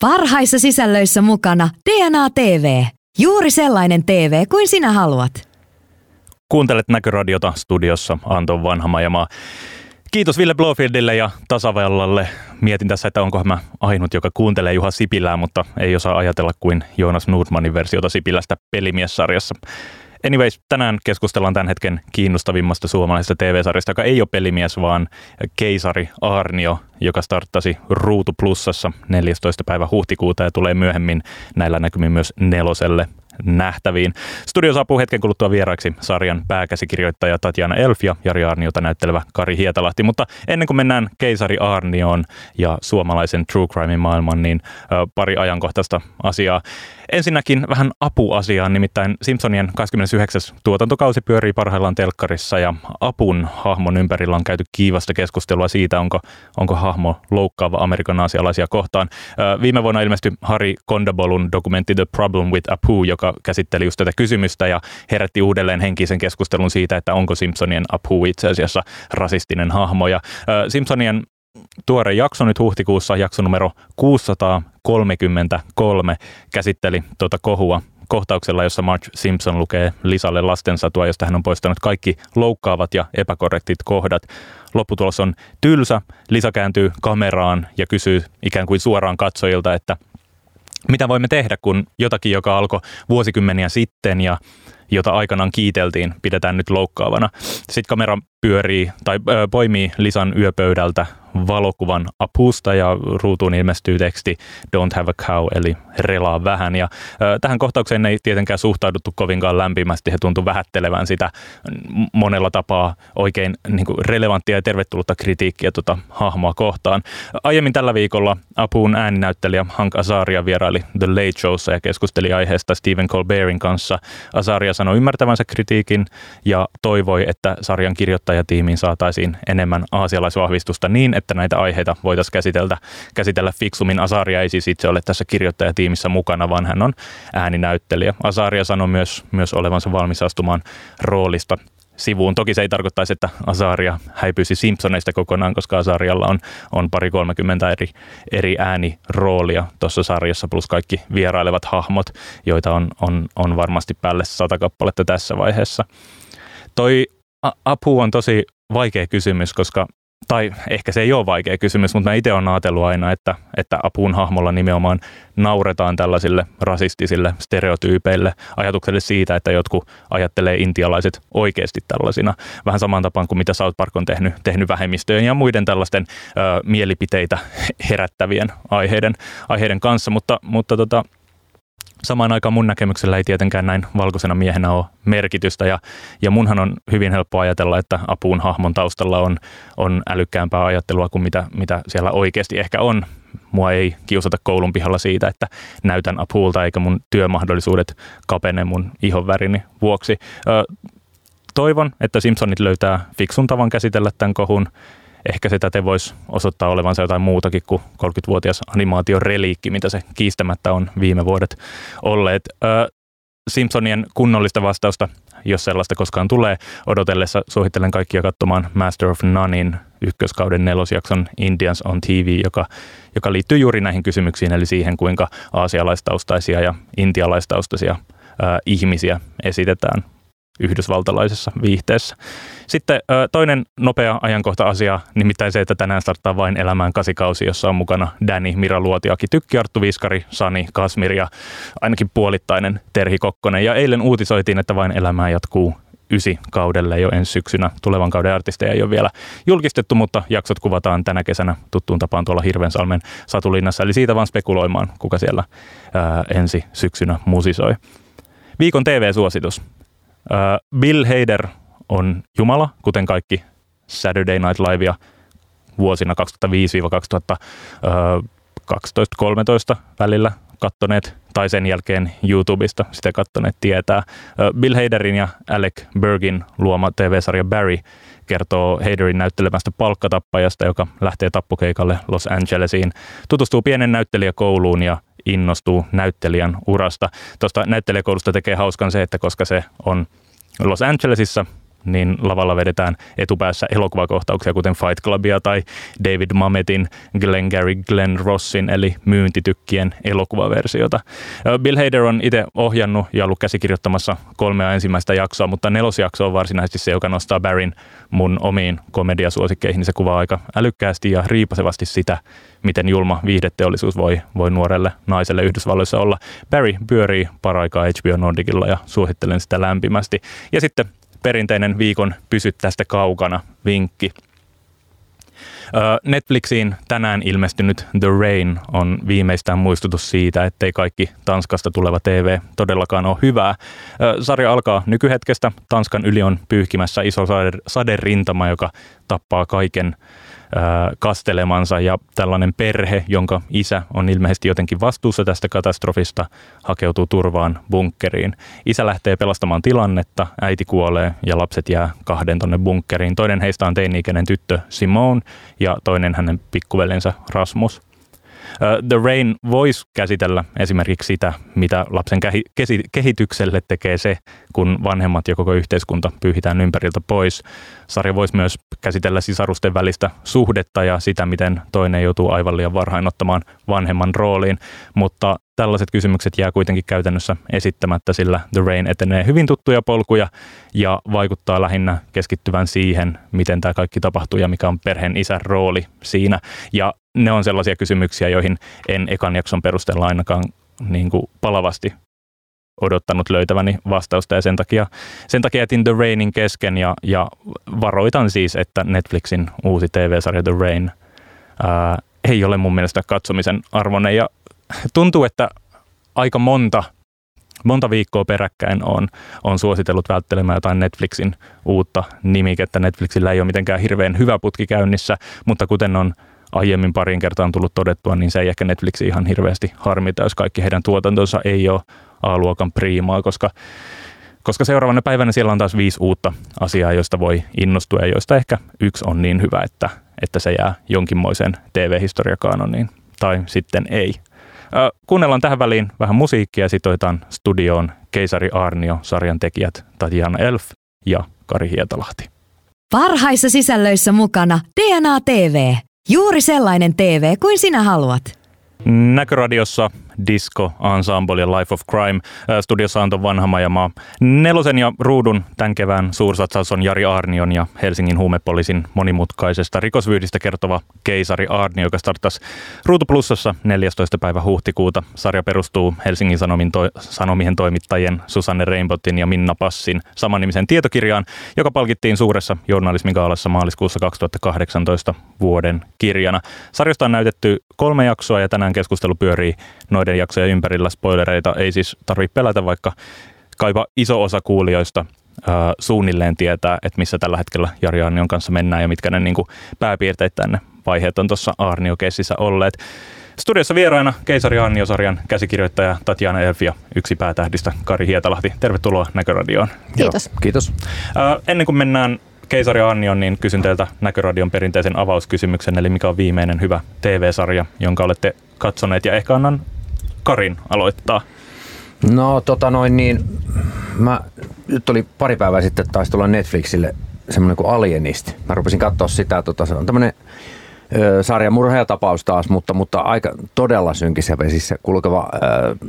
Parhaissa sisällöissä mukana DNA TV. Juuri sellainen TV kuin sinä haluat. Kuuntelet Näköradiota studiossa Anton Vanhamajamaa. Kiitos Ville Blofieldille ja Tasavallalle. Mietin tässä, että onko mä ainut, joka kuuntelee Juha Sipilää, mutta ei osaa ajatella kuin Joonas Nordmanin versiota Sipilästä pelimiessarjassa. Anyways, tänään keskustellaan tämän hetken kiinnostavimmasta suomalaisesta TV-sarjasta, joka ei ole pelimies, vaan keisari Arnio, joka starttasi Ruutu Plussassa 14. päivä huhtikuuta ja tulee myöhemmin näillä näkymin myös neloselle nähtäviin. Studio saapuu hetken kuluttua vieraiksi sarjan pääkäsikirjoittaja Tatjana Elf ja Jari Arniota näyttelevä Kari Hietalahti. Mutta ennen kuin mennään Keisari Arnioon ja suomalaisen True Crimein maailman, niin pari ajankohtaista asiaa. Ensinnäkin vähän apuasiaan, nimittäin Simpsonien 29. tuotantokausi pyörii parhaillaan telkkarissa ja apun hahmon ympärillä on käyty kiivasta keskustelua siitä, onko, onko hahmo loukkaava Amerikan asialaisia kohtaan. Viime vuonna ilmestyi Harry Kondabolun dokumentti The Problem with Apu, joka käsitteli just tätä kysymystä ja herätti uudelleen henkisen keskustelun siitä, että onko Simpsonien Apu itse asiassa rasistinen hahmo. Ja Simpsonien tuore jakso nyt huhtikuussa, jakso numero 633, käsitteli tuota kohua kohtauksella, jossa Marge Simpson lukee Lisalle lastensatua, josta hän on poistanut kaikki loukkaavat ja epäkorrektit kohdat. Lopputulos on tylsä. Lisa kääntyy kameraan ja kysyy ikään kuin suoraan katsojilta, että mitä voimme tehdä, kun jotakin, joka alkoi vuosikymmeniä sitten ja jota aikanaan kiiteltiin, pidetään nyt loukkaavana. Sitten kamera pyörii tai poimii Lisan yöpöydältä valokuvan apusta ja ruutuun ilmestyy teksti Don't have a cow, eli relaa vähän. Ja tähän kohtaukseen ei tietenkään suhtauduttu kovinkaan lämpimästi. He tuntuu vähättelevän sitä monella tapaa oikein niin kuin relevanttia ja tervetullutta kritiikkiä tuota hahmoa kohtaan. Aiemmin tällä viikolla apuun ääninäyttelijä Hank Azaria vieraili The Late Showssa ja keskusteli aiheesta Stephen Colbertin kanssa. Azaria sanoi ymmärtävänsä kritiikin ja toivoi, että sarjan kirjoittajatiimiin saataisiin enemmän aasialaisvahvistusta niin, että näitä aiheita voitaisiin käsitellä, käsitellä fiksummin. Asaria ei siis itse ole tässä kirjoittajatiimissä mukana, vaan hän on ääninäyttelijä. Asaria sanoi myös, myös olevansa valmis astumaan roolista sivuun. Toki se ei tarkoittaisi, että Asaria häipyisi Simpsoneista kokonaan, koska Asarialla on, on pari 30 eri, eri ääniroolia tuossa sarjassa, plus kaikki vierailevat hahmot, joita on, on, on varmasti päälle sata kappaletta tässä vaiheessa. Toi apu on tosi vaikea kysymys, koska tai ehkä se ei ole vaikea kysymys, mutta mä itse olen ajatellut aina, että, että apun hahmolla nimenomaan nauretaan tällaisille rasistisille stereotyypeille, ajatukselle siitä, että jotkut ajattelee intialaiset oikeasti tällaisina, vähän saman tapaan kuin mitä South Park on tehnyt, tehnyt vähemmistöjen ja muiden tällaisten ö, mielipiteitä herättävien aiheiden, aiheiden kanssa, mutta, mutta tota, Samaan aikaan mun näkemyksellä ei tietenkään näin valkoisena miehenä ole merkitystä ja, ja munhan on hyvin helppo ajatella, että apuun hahmon taustalla on, on älykkäämpää ajattelua kuin mitä, mitä siellä oikeasti ehkä on. Mua ei kiusata koulun pihalla siitä, että näytän apuulta eikä mun työmahdollisuudet kapene mun ihonvärini vuoksi. Ö, toivon, että Simpsonit löytää fiksun tavan käsitellä tämän kohun ehkä se täten voisi osoittaa olevansa jotain muutakin kuin 30-vuotias animaatioreliikki, mitä se kiistämättä on viime vuodet olleet. Ö, Simpsonien kunnollista vastausta, jos sellaista koskaan tulee, odotellessa suosittelen kaikkia katsomaan Master of Nonein ykköskauden nelosjakson Indians on TV, joka, joka liittyy juuri näihin kysymyksiin, eli siihen, kuinka aasialaistaustaisia ja intialaistaustaisia ää, ihmisiä esitetään yhdysvaltalaisessa viihteessä. Sitten toinen nopea ajankohta-asia, nimittäin se, että tänään starttaa vain elämään kasikausi, jossa on mukana Danny, Mira Luotiaki, Tykki, Arttu Viskari, Sani, Kasmir ja ainakin puolittainen Terhi Kokkonen. Ja eilen uutisoitiin, että vain elämää jatkuu ysi kaudelle jo ensi syksynä. Tulevan kauden artisteja ei ole vielä julkistettu, mutta jaksot kuvataan tänä kesänä tuttuun tapaan tuolla Hirvensalmen Satulinnassa. Eli siitä vaan spekuloimaan, kuka siellä ää, ensi syksynä musisoi. Viikon TV-suositus. Bill Hader on Jumala, kuten kaikki Saturday Night Livea vuosina 2005-2012-13 välillä kattoneet tai sen jälkeen YouTubesta sitä kattoneet tietää. Bill Haderin ja Alec Bergin luoma TV-sarja Barry kertoo Haderin näyttelemästä palkkatappajasta, joka lähtee tappukeikalle Los Angelesiin, tutustuu pienen näyttelijäkouluun ja innostuu näyttelijän urasta. Tuosta näyttelijäkoulusta tekee hauskan se, että koska se on Los Angelesissa niin lavalla vedetään etupäässä elokuvakohtauksia, kuten Fight Clubia tai David Mametin Gary Glenn Rossin, eli myyntitykkien elokuvaversiota. Bill Hader on itse ohjannut ja ollut käsikirjoittamassa kolmea ensimmäistä jaksoa, mutta nelosjakso on varsinaisesti se, joka nostaa Barryn mun omiin komediasuosikkeihin. Se kuvaa aika älykkäästi ja riipasevasti sitä, miten julma viihdeteollisuus voi, voi nuorelle naiselle Yhdysvalloissa olla. Barry pyörii paraikaa HBO Nordicilla ja suosittelen sitä lämpimästi. Ja sitten perinteinen viikon pysy tästä kaukana vinkki. Netflixiin tänään ilmestynyt The Rain on viimeistään muistutus siitä, ettei kaikki Tanskasta tuleva TV todellakaan ole hyvää. Sarja alkaa nykyhetkestä. Tanskan yli on pyyhkimässä iso saderintama, joka tappaa kaiken kastelemansa ja tällainen perhe, jonka isä on ilmeisesti jotenkin vastuussa tästä katastrofista, hakeutuu turvaan bunkkeriin. Isä lähtee pelastamaan tilannetta, äiti kuolee ja lapset jää kahden tonne bunkkeriin. Toinen heistä on teini-ikäinen tyttö Simone ja toinen hänen pikkuveljensä Rasmus. The Rain voisi käsitellä esimerkiksi sitä, mitä lapsen kehitykselle tekee se, kun vanhemmat ja koko yhteiskunta pyyhitään ympäriltä pois. Sarja voisi myös käsitellä sisarusten välistä suhdetta ja sitä, miten toinen joutuu aivan liian varhain ottamaan vanhemman rooliin, mutta tällaiset kysymykset jää kuitenkin käytännössä esittämättä, sillä The Rain etenee hyvin tuttuja polkuja ja vaikuttaa lähinnä keskittyvän siihen, miten tämä kaikki tapahtuu ja mikä on perheen isän rooli siinä. Ja ne on sellaisia kysymyksiä, joihin en ekan jakson perusteella ainakaan niin kuin palavasti odottanut löytäväni vastausta ja sen takia, sen takia jätin The Rainin kesken ja, ja varoitan siis, että Netflixin uusi TV-sarja The Rain ää, ei ole mun mielestä katsomisen arvoinen ja tuntuu, että aika monta monta viikkoa peräkkäin on, on suositellut välttelemään jotain Netflixin uutta nimikettä. Netflixillä ei ole mitenkään hirveän hyvä putki käynnissä, mutta kuten on aiemmin parin kertaan tullut todettua, niin se ei ehkä Netflixi ihan hirveästi harmita, jos kaikki heidän tuotantonsa ei ole A-luokan priimaa, koska koska seuraavana päivänä siellä on taas viisi uutta asiaa, joista voi innostua ja joista ehkä yksi on niin hyvä, että, että se jää jonkinmoiseen TV-historiakaanoniin tai sitten ei. Äh, kuunnellaan tähän väliin vähän musiikkia ja sitoitaan studioon Keisari Arnio, sarjan tekijät Tatjana Elf ja Kari Hietalahti. Parhaissa sisällöissä mukana DNA TV. Juuri sellainen TV kuin sinä haluat. Näköradiossa Disco Ensemble ja Life of Crime. Studiossa Anton Vanhamajamaa. Nelosen ja Ruudun tämän kevään suursatsaus on Jari Arnion ja Helsingin huumepoliisin monimutkaisesta rikosvyydistä kertova Keisari Arnio, joka starttasi Ruutu Plussassa 14. päivä huhtikuuta. Sarja perustuu Helsingin Sanomin to- Sanomien toimittajien Susanne Rainbotin ja Minna Passin samannimisen tietokirjaan, joka palkittiin suuressa journalismikaalassa maaliskuussa 2018 vuoden kirjana. Sarjasta on näytetty kolme jaksoa ja tänään keskustelu pyörii noiden jaksojen ympärillä. Spoilereita ei siis tarvitse pelätä, vaikka kaiva iso osa kuulijoista ää, suunnilleen tietää, että missä tällä hetkellä Jari Arnion kanssa mennään ja mitkä ne niin kuin pääpiirteet tänne vaiheet on tuossa arnio olleet. Studiossa vieraina Keisari Arnio-sarjan käsikirjoittaja Tatjana Elf ja yksi päätähdistä Kari Hietalahti. Tervetuloa Näköradioon. Kiitos. Joo, kiitos. Ää, ennen kuin mennään Keisari Annion, niin kysyn teiltä Näköradion perinteisen avauskysymyksen, eli mikä on viimeinen hyvä TV-sarja, jonka olette katsoneet, ja ehkä annan Karin aloittaa. No tota noin niin, mä, nyt oli pari päivää sitten taisi tulla Netflixille semmoinen kuin Alienist. Mä rupesin katsoa sitä, tota, se on tämmöinen sarja murheatapaus taas, mutta, mutta aika todella synkissä vesissä kulkeva ö,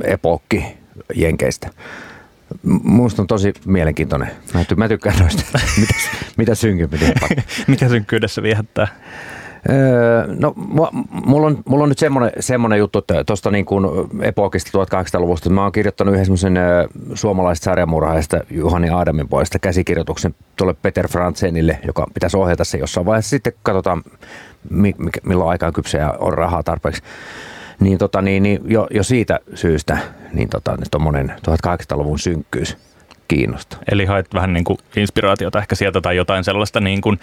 epokki Jenkeistä. Musta on tosi mielenkiintoinen. Mä, ty- mä tykkään noista. mitä, mitä synkympi Mikä synkkyydessä viehättää? Öö, no, mulla on, mulla on nyt semmoinen, semmoinen juttu, että tuosta niin kuin epokista 1800-luvusta, mä oon kirjoittanut yhden semmoisen suomalaisesta sarjamurhaajasta Juhani Aadamin puolesta käsikirjoituksen tuolle Peter Franzenille, joka pitäisi ohjata se jossain vaiheessa. Sitten katsotaan, milloin aikaa kypsä ja on rahaa tarpeeksi. Niin, tota, niin, niin jo, jo, siitä syystä niin tota, niin tuommoinen 1800-luvun synkkyys kiinnostaa. Eli haet vähän niin kuin inspiraatiota ehkä sieltä tai jotain sellaista niin kuin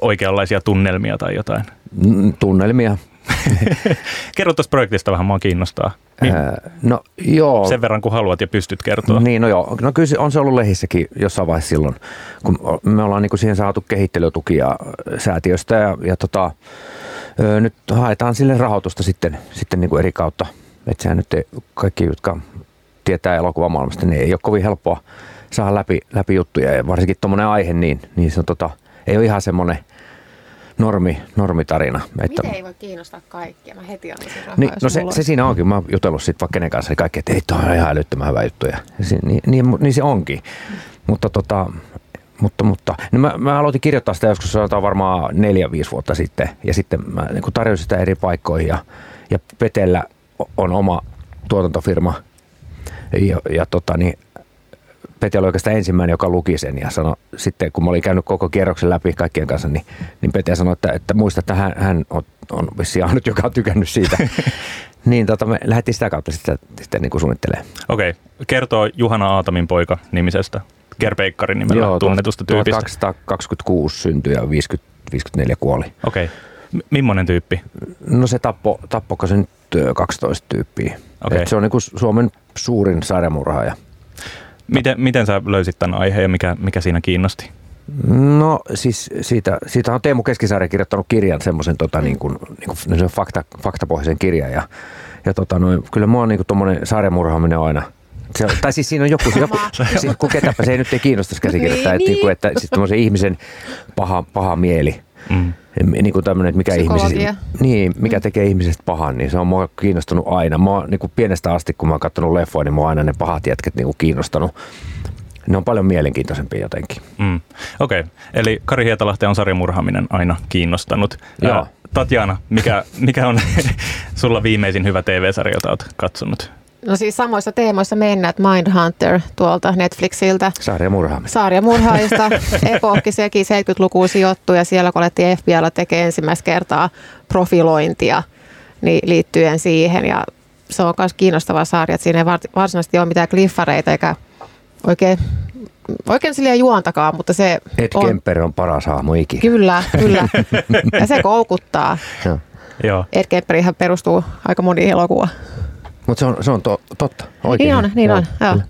oikeanlaisia tunnelmia tai jotain? Mm, tunnelmia. Kerro tuosta projektista vähän, mua kiinnostaa. Niin, Ää, no joo. Sen verran kuin haluat ja pystyt kertoa. Niin, no joo. No kyllä on se ollut lehissäkin jossain vaiheessa silloin, kun me ollaan niin kuin siihen saatu kehittelytukia säätiöstä ja, ja tota, nyt haetaan sille rahoitusta sitten, sitten niin kuin eri kautta. Että sehän nyt ei, kaikki, jotka tietää elokuvamaailmasta, niin ei ole kovin helppoa saada läpi, läpi juttuja ja varsinkin tuommoinen aihe, niin, niin se on tota, ei ole ihan semmoinen normi, normitarina. Että... Miten ei voi kiinnostaa kaikkia? Mä heti antaisin rahaa, niin, No se, se, siinä onkin. Mä oon jutellut sitten vaikka kenen kanssa, niin kaikki, että ei, toi on ihan älyttömän hyvä juttu. Ja, niin, niin, niin, se onkin. Mm. Mutta tota, mutta, mutta niin mä, mä, aloitin kirjoittaa sitä joskus sanotaan varmaan neljä, viisi vuotta sitten. Ja sitten mä niin tarjosin sitä eri paikkoihin. Ja, ja Petellä on oma tuotantofirma. Ja, ja tota, niin Peti oli oikeastaan ensimmäinen, joka luki sen ja sanoi sitten, kun mä olin käynyt koko kierroksen läpi kaikkien kanssa, niin, niin Peti sanoi, että, että muista, että hän, hän on, on vissiin ainut, joka on tykännyt siitä. niin tota, me lähdettiin sitä kautta sitten, sitten niin suunnittelemaan. Okei, okay. kertoo Juhana Aatamin poika nimisestä, Gerpeikkarin nimellä Joo, tunnetusta tyypistä. 226 syntyi ja 50, 54 kuoli. Okei. Okay. M- millainen tyyppi? No se tappo, tappo se nyt 12 tyyppiä. Okay. Et se on niin kuin Suomen suurin sarjamurhaaja. Miten, miten sä löysit tämän aiheen ja mikä, mikä siinä kiinnosti? No siis siitä, siitä on Teemu Keskisaari kirjoittanut kirjan, semmoisen tota, niin kuin, niin kuin, niin fakta, faktapohjaisen kirjan. Ja, ja tota, noin, kyllä mua niin tuommoinen sarjamurhaaminen on aina se, tai siis siinä on joku, joku siis, kun ketäpä se ei nyt ei kiinnostaisi käsikirjoittaa, niin, että, niin. että, että siis ihmisen paha, paha mieli, mm. Niin kuin tämmöinen, että mikä, ihmisi, niin, mikä mm. tekee ihmisestä pahan, niin se on mua kiinnostunut aina. Mä niin kuin pienestä asti, kun mä oon katsonut leffoja, niin mua aina ne pahat jätket niin kuin kiinnostanut. Ne on paljon mielenkiintoisempia jotenkin. Mm. Okei, okay. eli Kari Hietalahti on sarjamurhaaminen aina kiinnostanut. Joo. Tatjana, mikä, mikä on sulla viimeisin hyvä TV-sarja, jota olet katsonut? No siis samoissa teemoissa mennään, Mindhunter tuolta Netflixiltä. Sarjamurhaamista. Sarjamurhaista. Epohki sekin 70-lukuun sijoittui ja siellä kun alettiin FBIlla tekee ensimmäistä kertaa profilointia niin liittyen siihen. Ja se on myös kiinnostava sarja, että siinä ei varsinaisesti ole mitään kliffareita eikä oikein oikein silleen juontakaan, mutta se Ed on... Kemper on paras hahmo ikinä. Kyllä, kyllä. Ja se koukuttaa. Joo. Ed Kemperihän perustuu aika moniin elokuva. Mutta se on, se on to, totta, oikein. Niin on, niin on, joo.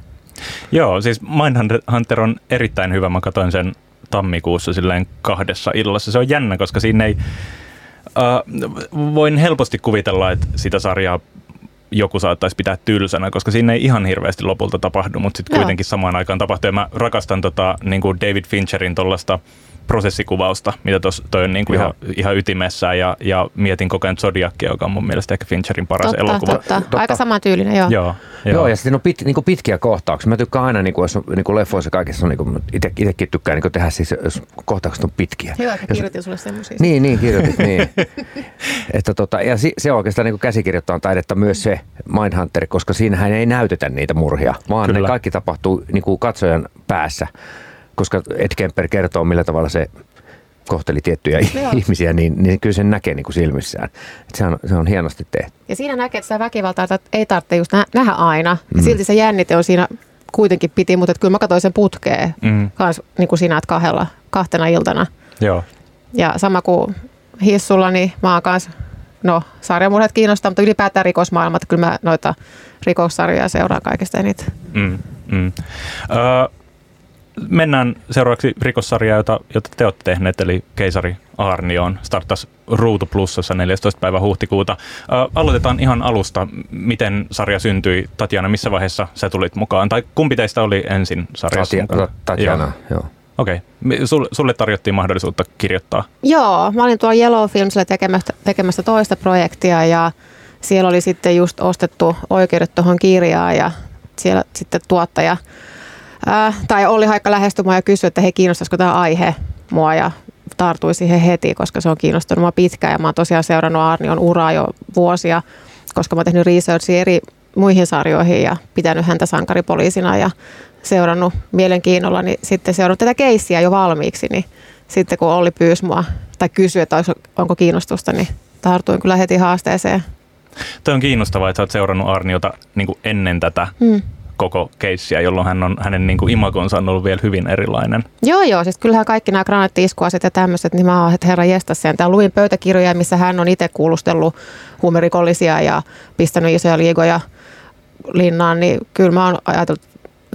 Joo, siis Mindhunter on erittäin hyvä. Mä katsoin sen tammikuussa silleen kahdessa illassa. Se on jännä, koska siinä ei... Äh, voin helposti kuvitella, että sitä sarjaa joku saattaisi pitää tylsänä, koska siinä ei ihan hirveästi lopulta tapahdu, mutta sitten kuitenkin samaan aikaan tapahtuu. Ja mä rakastan tota, niin kuin David Fincherin tuollaista prosessikuvausta, mitä tos, toi on niin kuin ihan, ihan ytimessä ja, ja mietin koko ajan Zodiacia, joka on mun mielestä ehkä Fincherin paras totta, elokuva. Totta. totta. Aika tyylinen, joo. Joo, joo. joo ja sitten on pit, niin kuin pitkiä kohtauksia. Mä tykkään aina, niin kuin, jos on, niin kuin leffoissa kaikissa, on, niin kuin, ite, itsekin tykkään niin kuin tehdä siis, jos kohtaukset on pitkiä. Hyvä, että kirjoitin sulle semmoisia. Niin, niin, kirjoitit, niin. että, tota, ja si, se on oikeastaan niin käsikirjoittaa taidetta myös se Mindhunter, koska siinähän ei näytetä niitä murhia, vaan Kyllä. ne kaikki tapahtuu niin kuin katsojan päässä koska Ed Kemper kertoo, millä tavalla se kohteli tiettyjä Joo. ihmisiä, niin, niin kyllä sen näkee niin kuin silmissään. Et se, on, se on hienosti tehty. Ja siinä näkee, että sitä väkivaltaa ei tarvitse just nähdä aina. Mm. silti se jännite on siinä kuitenkin piti, mutta kyllä mä katsoin sen putkeen mm. kans, niin kuin sinä, että kahdella, kahtena iltana. Joo. Ja sama kuin Hissulla, niin mä oon kanssa, no sarjamurhat kiinnostaa, mutta ylipäätään rikosmaailmat, kyllä mä noita rikossarjoja seuraan kaikista eniten. Mm, mm. Uh, mennään seuraavaksi rikossarjaa, jota, jota te olette tehneet, eli Keisari Arnioon. Startas Ruutu Plussassa 14. päivä huhtikuuta. Ö, aloitetaan ihan alusta. Miten sarja syntyi? Tatjana, missä vaiheessa sä tulit mukaan? Tai kumpi teistä oli ensin sarjassa Tatjana, mukaan? Tatjana, joo. joo. Okei. Okay. Sulle, sulle tarjottiin mahdollisuutta kirjoittaa? Joo, mä olin tuolla Yellow Filmsille tekemästä, tekemästä toista projektia ja siellä oli sitten just ostettu oikeudet tuohon kirjaan ja siellä sitten tuottaja – äh, tai Olli Haikka lähestyi ja kysyi, että he kiinnostaisiko tämä aihe mua ja tartui siihen heti, koska se on kiinnostunut mua pitkään ja mä oon tosiaan seurannut Arnion uraa jo vuosia, koska mä oon tehnyt researchia eri muihin sarjoihin ja pitänyt häntä sankaripoliisina ja seurannut mielenkiinnolla, niin sitten seurannut tätä keissiä jo valmiiksi, niin sitten kun Olli pyysi mua tai kysyi, että onko kiinnostusta, niin tartuin kyllä heti haasteeseen. Toi on kiinnostavaa, että oot seurannut Arniota niin ennen tätä hmm koko keissiä, jolloin hän on, hänen niin kuin imagonsa on ollut vielä hyvin erilainen. Joo, joo. Siis kyllähän kaikki nämä granaatti-iskuaset ja tämmöiset, niin mä oon, että herra jestas sen. Tää luin pöytäkirjoja, missä hän on itse kuulustellut huumerikollisia ja pistänyt isoja liigoja linnaan, niin kyllä mä oon ajatellut,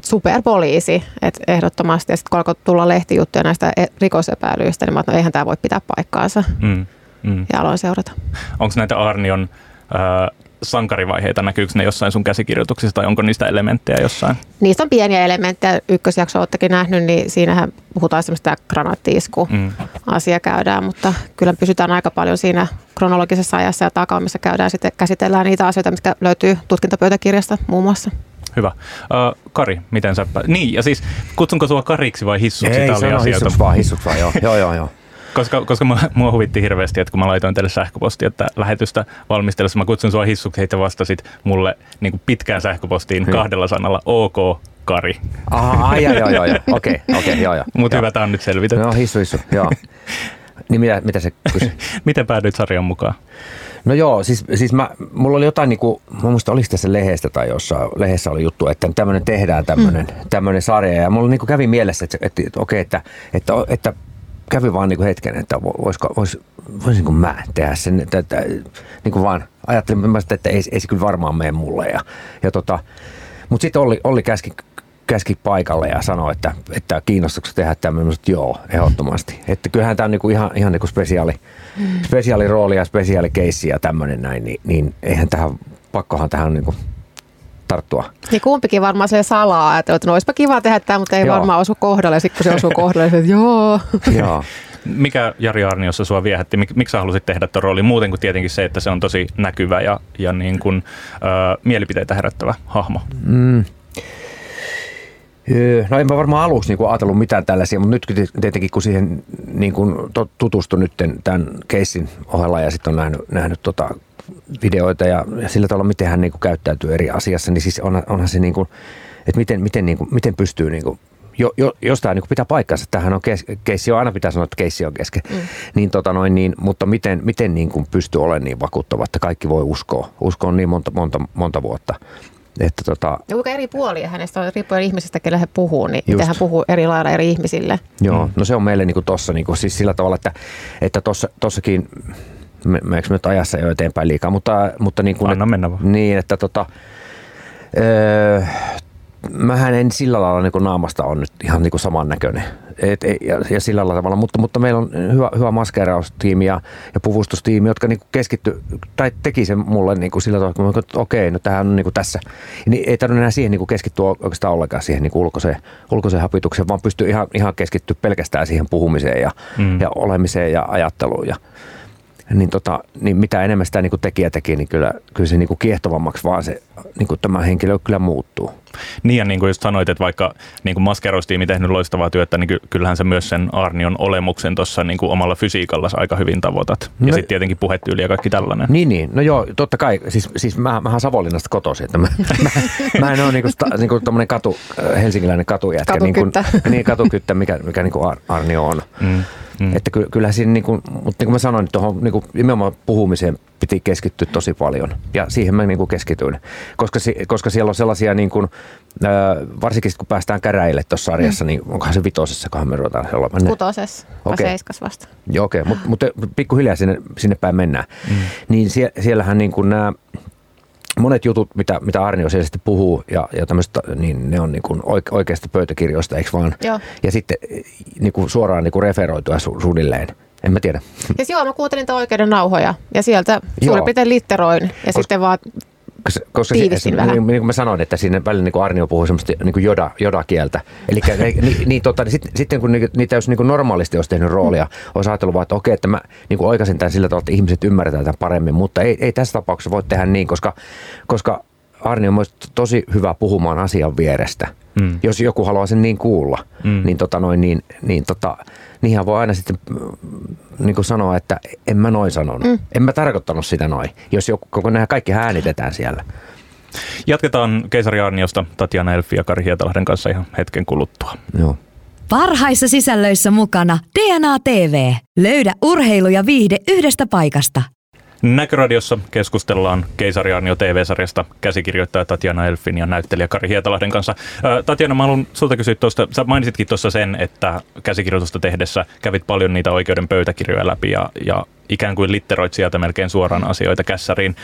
superpoliisi, että ehdottomasti. Ja sitten kun alkoi tulla lehtijuttuja näistä e- rikosepäilyistä, niin mä että no eihän tämä voi pitää paikkaansa. Mm, mm. Ja aloin seurata. Onko näitä Arnion äh, sankarivaiheita, näkyykö ne jossain sun käsikirjoituksissa tai onko niistä elementtejä jossain? Niistä on pieniä elementtejä. Ykkösjakso olettekin nähnyt, niin siinähän puhutaan semmoista granaattiisku mm. asia käydään, mutta kyllä pysytään aika paljon siinä kronologisessa ajassa ja takaa, missä käydään sitten käsitellään niitä asioita, mitkä löytyy tutkintapöytäkirjasta muun muassa. Hyvä. Uh, Kari, miten sä... Niin, ja siis kutsunko sua Kariksi vai Hissuksi? Ei, on Hissuksi vaan, Hissuksi vaan, joo, joo, joo. joo. Koska, koska mua, mua huvitti hirveästi, että kun mä laitoin teille sähköpostia, että lähetystä valmistellessa mä kutsun sua hissuksi, heitä vastasit mulle niin kuin pitkään sähköpostiin hmm. kahdella sanalla OK Kari. Aha, ai, joo, joo, joo, okei, okei, okay, joo, joo. Mutta hyvä, tämä on nyt selvitetty. No, hissu, hissu, joo. Niin mitä, mitä se kysyi? Miten päädyit sarjan mukaan? No joo, siis, siis mä, mulla oli jotain, niin kuin, mä muista oliko tässä lehdestä tai jossain, lehdessä oli juttu, että tämmöinen tehdään tämmöinen, mm. tämmöinen sarja. Ja mulla niin kuin kävi mielessä, että, että, että okei, että, että, että kävi vaan niin hetken, että voisiko, vois, voisin kuin mä tehdä sen. Että, että, niin kuin vaan ajattelin, että ei, ei se kyllä varmaan mene mulle. Ja, ja tota, mutta sitten Olli, Olli käski, käski paikalle ja sanoi, että, että kiinnostuksessa tehdä tämmöinen, että joo, ehdottomasti. Että kyllähän tämä on niinku ihan, ihan niinku spesiaali, spesiaali rooli ja spesiaali keissi ja tämmöinen näin, niin, niin eihän tähän, pakkohan tähän niinku tarttua. Niin kumpikin varmaan se salaa, että no olisipa kiva tehdä tämä, mutta ei joo. varmaan osu kohdalle. Sitten kun se osuu kohdalle, niin joo. joo. Mikä Jari Arniossa sua viehätti? Mik, miksi sä halusit tehdä tuon roolin muuten kuin tietenkin se, että se on tosi näkyvä ja, ja niin kuin, ö, mielipiteitä herättävä hahmo? Mm. No en mä varmaan aluksi niin ajatellut mitään tällaisia, mutta nyt tietenkin kun siihen niin kuin tutustui nyt tämän keissin ohella ja sitten on nähnyt, nähnyt tota videoita ja, ja sillä tavalla, miten hän niin kuin käyttäytyy eri asiassa, niin siis on, onhan se niin kuin, että miten, miten, niin kuin, miten pystyy niin kuin jo, jo, jos tämä niin pitää paikkansa, tähän on kes, keissi on aina pitää sanoa, että keissi on kesken, mm. niin, tota noin, niin, mutta miten, miten niin kuin pystyy olemaan niin vakuuttava, että kaikki voi uskoa, uskoa niin monta, monta, monta vuotta. Että tota, ja kuinka eri puolia hänestä on, riippuen ihmisestä, kelle hän puhuu, niin just. miten hän puhuu eri lailla eri ihmisille. Joo, mm. no se on meille niin tuossa niin siis sillä tavalla, että, että tossakin me, nyt ajassa jo eteenpäin liikaa, mutta, mutta niin kuin, Anna mennä vaan. Niin, että tota, öö, mähän en sillä lailla niin naamasta on nyt ihan niin samannäköinen. Et, et, ja, ja, sillä tavalla, mutta, mutta meillä on hyvä, hyvä maskeeraustiimi ja, ja puvustustiimi, jotka niin keskitty tai teki sen mulle niin kuin sillä tavalla, että okei, no tämähän on niin kuin tässä. Niin ei tarvitse enää siihen niin kuin keskittyä oikeastaan ollenkaan siihen niin kuin ulkoiseen, ulkoiseen hapitukseen, vaan pystyy ihan, ihan keskittyä pelkästään siihen puhumiseen ja, mm. ja olemiseen ja ajatteluun. Ja, niin, tota, niin mitä enemmän sitä niin kuin tekijä teki, niin kyllä, kyllä se niin kuin kiehtovammaksi vaan se niin kuin tämä henkilö kyllä muuttuu. Niin ja niin kuin just sanoit, että vaikka niin kuin maskerostiimi tehnyt loistavaa työtä, niin kyllähän se myös sen Arnion olemuksen tuossa niin kuin omalla fysiikalla aika hyvin tavoitat. No, ja sitten tietenkin puhetyyli ja kaikki tällainen. Niin, niin. No joo, totta kai. Siis, siis mä, mähän Savonlinnasta kotoisin, että mä, mä, mä en ole niin kuin, niin kuin katu, äh, helsinkiläinen katujätkä. Katukyttä. Niin, kuin, niin katukyttä, mikä, mikä niin kuin Arnio on. Mm. Mm. Että ky, kyllä siinä, niin kuin, mutta niin kuin mä sanoin, tuohon niin kuin nimenomaan puhumiseen piti keskittyä tosi paljon. Ja siihen mä niin kuin keskityin. Koska, koska siellä on sellaisia, niin kuin, varsinkin kun päästään käräjille tuossa sarjassa, mm. niin onkohan se vitosessa, kun me ruvetaan olemaan. Kutosessa, okay. seiskas vasta. Joo, okei, okay. mutta mut, pikkuhiljaa sinne, sinne päin mennään. Mm. Niin sie, siellähän niin kuin nämä monet jutut, mitä, mitä Arnio siellä sitten puhuu ja, ja tämmöistä, niin ne on niin kuin oikeasta pöytäkirjoista, eikö vaan? Joo. Ja sitten niin kuin suoraan niin kuin referoitua su, suunnilleen. En mä tiedä. Siis joo, mä kuuntelin oikeuden nauhoja ja sieltä suurin piirtein litteroin ja Kos, sitten vaan koska Tiivistin se, vähän. Niin, niin kuin mä sanoin, että sinne välillä niin kuin Arnio puhuu semmoista niin kuin joda, joda-kieltä. Eli niin, niin, tota, niin sit, sitten kun niitä jos niin kuin normaalisti olisi tehnyt roolia, olisi ajatellut vaan, että okei, että mä niin kuin oikaisin tämän sillä tavalla, että ihmiset ymmärretään tämän paremmin, mutta ei, ei tässä tapauksessa voi tehdä niin, koska, koska Arni on tosi hyvä puhumaan asian vierestä. Mm. Jos joku haluaa sen niin kuulla, mm. niin, tota noin, niin, niin tota, niinhän voi aina sitten mm, niin kuin sanoa, että en mä noin sanonut. Mm. En mä tarkoittanut sitä noin, jos joku, koko nämä kaikki äänitetään siellä. Jatketaan Keisari Arniosta Tatjana Elfi ja Kari Hietalahden kanssa ihan hetken kuluttua. Joo. Parhaissa sisällöissä mukana DNA TV. Löydä urheilu ja viihde yhdestä paikasta. Näköradiossa keskustellaan Keisariaanio TV-sarjasta käsikirjoittaja Tatjana Elfin ja näyttelijä Kari Hietalahden kanssa. Tatjana, mä haluan sulta kysyä tuosta, sä mainitsitkin tuossa sen, että käsikirjoitusta tehdessä kävit paljon niitä oikeuden pöytäkirjoja läpi ja, ja ikään kuin litteroit sieltä melkein suoraan asioita kässäriin.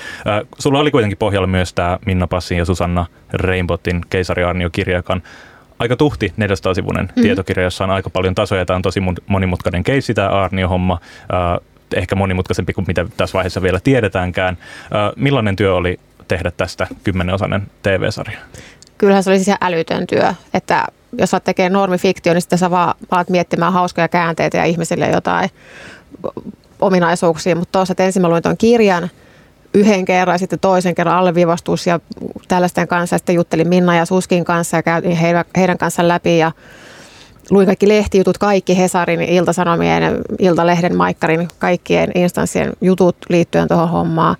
Sulla oli kuitenkin pohjalla myös tämä Minna Passin ja Susanna Rainbotin Keisariaanio-kirja, joka on aika tuhti 400-sivuinen mm. tietokirja, jossa on aika paljon tasoja. Tämä on tosi monimutkainen keissi, tämä Arnio-homma ehkä monimutkaisempi kuin mitä tässä vaiheessa vielä tiedetäänkään. Millainen työ oli tehdä tästä kymmenenosainen TV-sarja? Kyllähän se oli siis älytön työ, että jos sä tekee normifiktio, niin sitten sä vaan alat miettimään hauskoja käänteitä ja ihmisille jotain ominaisuuksia, mutta tuossa ensin mä luin tuon kirjan yhden kerran ja sitten toisen kerran alleviivastus ja tällaisten kanssa. Sitten juttelin Minna ja Suskin kanssa ja käytin heidän, heidän kanssaan läpi ja luin kaikki lehtijutut, kaikki Hesarin, Iltasanomien, Iltalehden, Maikkarin, kaikkien instanssien jutut liittyen tuohon hommaan.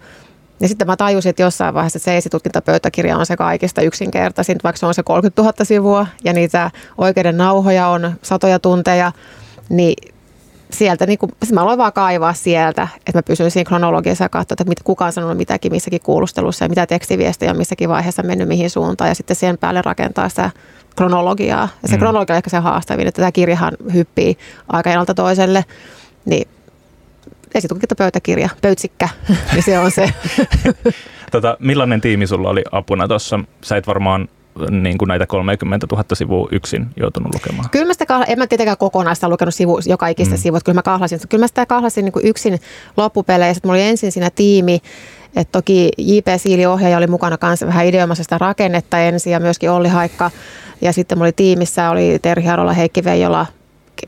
Ja sitten mä tajusin, että jossain vaiheessa se esitutkintapöytäkirja on se kaikista yksinkertaisin, vaikka se on se 30 000 sivua ja niitä oikeiden nauhoja on satoja tunteja, niin sieltä, niin kuin, mä aloin vaan kaivaa sieltä, että mä pysyin siinä kronologiassa ja katsoin, että kuka on sanonut mitäkin missäkin kuulustelussa ja mitä tekstiviestejä on missäkin vaiheessa mennyt mihin suuntaan ja sitten sen päälle rakentaa sitä kronologiaa. Ja se mm. kronologia on ehkä se haastavin, että tämä kirjahan hyppii aika toiselle, niin esitutkintapöytäkirja, pöytsikkä, niin se on se. tota, millainen tiimi sulla oli apuna tuossa? Sä et varmaan niin kuin näitä 30 000 sivua yksin joutunut lukemaan? Kyllä mä sitä kahla, en mä tietenkään kokonaista lukenut sivu, joka ikistä mm. sivua, kyllä mä kahlasin. Kyllä mä sitä kahlasin niin kuin yksin loppupeleissä. Mulla oli ensin siinä tiimi, että toki J.P. Siili ohjaaja oli mukana kanssa vähän ideomassa sitä rakennetta ensin ja myöskin Olli Haikka. Ja sitten mulla oli tiimissä oli Terhi Harola, Heikki Veijola,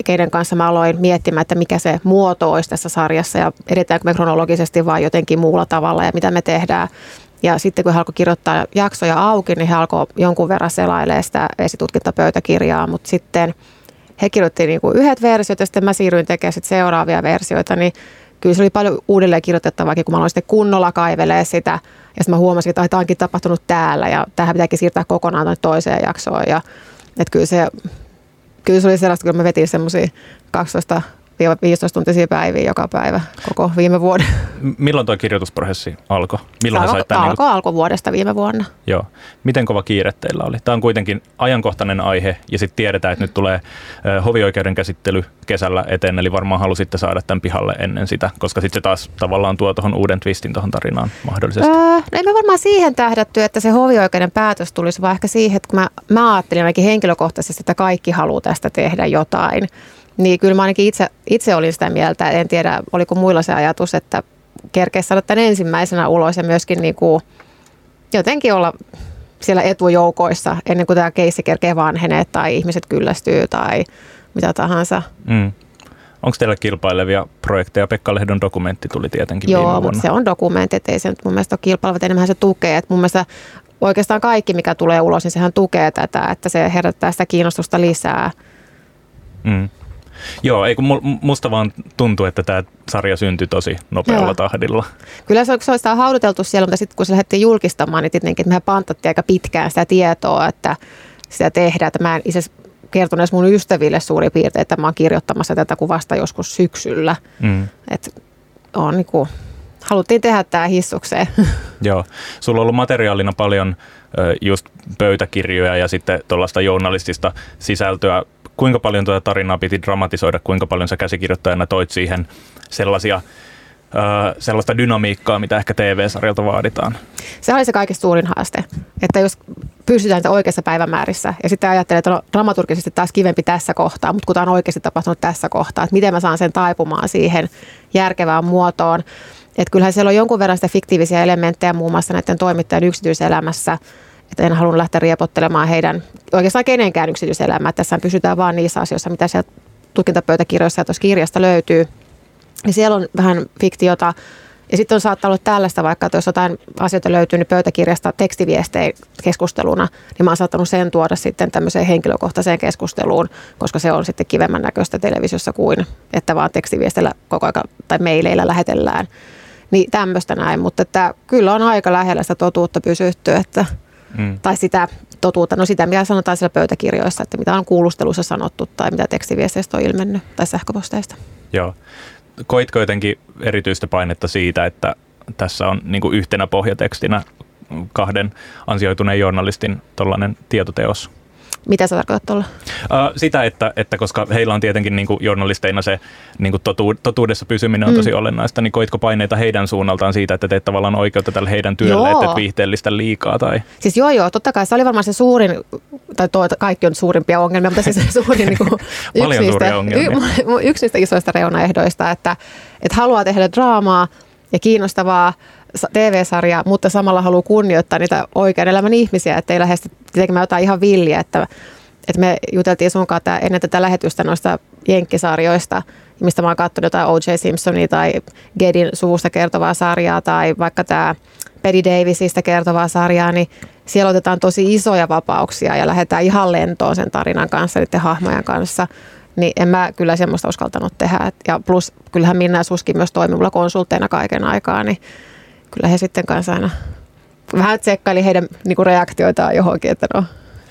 keiden kanssa mä aloin miettimään, että mikä se muoto olisi tässä sarjassa ja edetäänkö me kronologisesti vai jotenkin muulla tavalla ja mitä me tehdään. Ja sitten kun he alkoi kirjoittaa jaksoja auki, niin he alkoi jonkun verran selailemaan sitä esitutkintapöytäkirjaa, mutta sitten he kirjoitti niin kuin yhdet versiot ja sitten mä siirryin tekemään seuraavia versioita, niin kyllä se oli paljon uudelleen kirjoitettavaa, kun mä aloin sitten kunnolla kaivelee sitä. Ja sitten mä huomasin, että tämä onkin tapahtunut täällä ja tähän pitääkin siirtää kokonaan toiseen jaksoon. Ja, että kyllä se, kyllä se oli sellaista, kun mä vetin semmoisia 12 15 tuntisia päiviä joka päivä koko viime vuoden. Milloin tuo kirjoitusprosessi alkoi? Milloin alko, sait tämän? Alkoi niin... alkuvuodesta viime vuonna. Joo. Miten kova kiire teillä oli? Tämä on kuitenkin ajankohtainen aihe ja sitten tiedetään, että nyt tulee hovioikeuden käsittely kesällä eteen, eli varmaan halusitte saada tämän pihalle ennen sitä, koska sitten se taas tavallaan tuo tuohon uuden twistin tuohon tarinaan mahdollisesti. Öö, no ei me varmaan siihen tähdätty, että se hovioikeuden päätös tulisi, vaan ehkä siihen, että kun mä, mä ajattelin ainakin henkilökohtaisesti, että kaikki haluaa tästä tehdä jotain, niin kyllä mä ainakin itse, itse olin sitä mieltä, en tiedä oliko muilla se ajatus, että kerkeä saada tämän ensimmäisenä ulos ja myöskin niin kuin jotenkin olla siellä etujoukoissa ennen kuin tämä keissi kerkee vanhenee tai ihmiset kyllästyy tai mitä tahansa. Mm. Onko teillä kilpailevia projekteja? Pekka Lehdon dokumentti tuli tietenkin Joo, viime vuonna. se on dokumentti, että ei se nyt mun mielestä ole kilpailevat, enemmän se tukee. Että mun mielestä oikeastaan kaikki, mikä tulee ulos, niin sehän tukee tätä, että se herättää sitä kiinnostusta lisää. Mm. Joo, ei kun musta vaan tuntuu, että tämä sarja syntyi tosi nopealla Joo. tahdilla. Kyllä se, se olisi hauduteltu siellä, mutta sitten kun se lähdettiin julkistamaan, niin tietenkin, että mehän pantattiin aika pitkään sitä tietoa, että sitä tehdään. Että mä en itse kertonut mun ystäville suurin piirtein, että mä oon kirjoittamassa tätä kuvasta joskus syksyllä. Mm. Että on niin kuin, haluttiin tehdä tämä hissukseen. Joo. Sulla on ollut materiaalina paljon just pöytäkirjoja ja sitten tuollaista journalistista sisältöä kuinka paljon tuota tarinaa piti dramatisoida, kuinka paljon sä käsikirjoittajana toit siihen sellaisia sellaista dynamiikkaa, mitä ehkä TV-sarjalta vaaditaan? Se oli se kaikista suurin haaste, että jos pysytään oikeassa päivämäärissä ja sitten ajattelee, että on dramaturgisesti taas kivempi tässä kohtaa, mutta kun tämä on oikeasti tapahtunut tässä kohtaa, että miten mä saan sen taipumaan siihen järkevään muotoon. Että kyllähän siellä on jonkun verran sitä fiktiivisiä elementtejä muun muassa näiden toimittajien yksityiselämässä – että en halunnut lähteä riepottelemaan heidän oikeastaan kenenkään yksityiselämää. Tässä pysytään vaan niissä asioissa, mitä sieltä tutkintapöytäkirjoissa ja tuossa kirjasta löytyy. Ja siellä on vähän fiktiota. Ja sitten on saattanut olla tällaista, vaikka että jos jotain asioita löytyy niin pöytäkirjasta tekstiviestejä keskusteluna, niin mä oon saattanut sen tuoda sitten tämmöiseen henkilökohtaiseen keskusteluun, koska se on sitten kivemmän näköistä televisiossa kuin, että vaan tekstiviestillä koko ajan tai meileillä lähetellään. Niin tämmöistä näin, mutta että kyllä on aika lähellä sitä totuutta pysytty, että mm. tai sitä totuutta, no sitä mitä sanotaan siellä pöytäkirjoissa, että mitä on kuulustelussa sanottu tai mitä tekstiviesteistä on ilmennyt tai sähköposteista. Joo. Koitko jotenkin erityistä painetta siitä, että tässä on niin yhtenä pohjatekstinä kahden ansioituneen journalistin tuollainen tietoteos? Mitä sä tarkoitat tuolla? Uh, sitä, että, että koska heillä on tietenkin niin kuin journalisteina se niin kuin totu, totuudessa pysyminen on tosi mm. olennaista, niin koitko paineita heidän suunnaltaan siitä, että teet tavallaan oikeutta tälle heidän työlle, että et viihteellistä liikaa? Tai? Siis joo joo, totta kai se oli varmaan se suurin, tai toi, kaikki on suurimpia ongelmia, mutta siis suurin niin kuin, yksi, niistä, y, yksi niistä isoista reunaehdoista, että, että haluaa tehdä draamaa ja kiinnostavaa TV-sarjaa, mutta samalla haluaa kunnioittaa niitä oikean elämän ihmisiä, että ei lähestä tekemään jotain ihan villiä, että, että me juteltiin sun kanssa ennen tätä lähetystä noista jenkkisarjoista, mistä mä oon katsonut jotain O.J. Simpsonia tai Gedin suusta kertovaa sarjaa tai vaikka tämä Betty Davisista kertovaa sarjaa, niin siellä otetaan tosi isoja vapauksia ja lähdetään ihan lentoon sen tarinan kanssa, niiden hahmojen kanssa. Niin en mä kyllä semmoista uskaltanut tehdä. Ja plus kyllähän Minna ja Suski myös toimi mulla konsultteina kaiken aikaa, niin kyllä he sitten kanssa aina vähän tsekkaili heidän niinku reaktioitaan johonkin, että no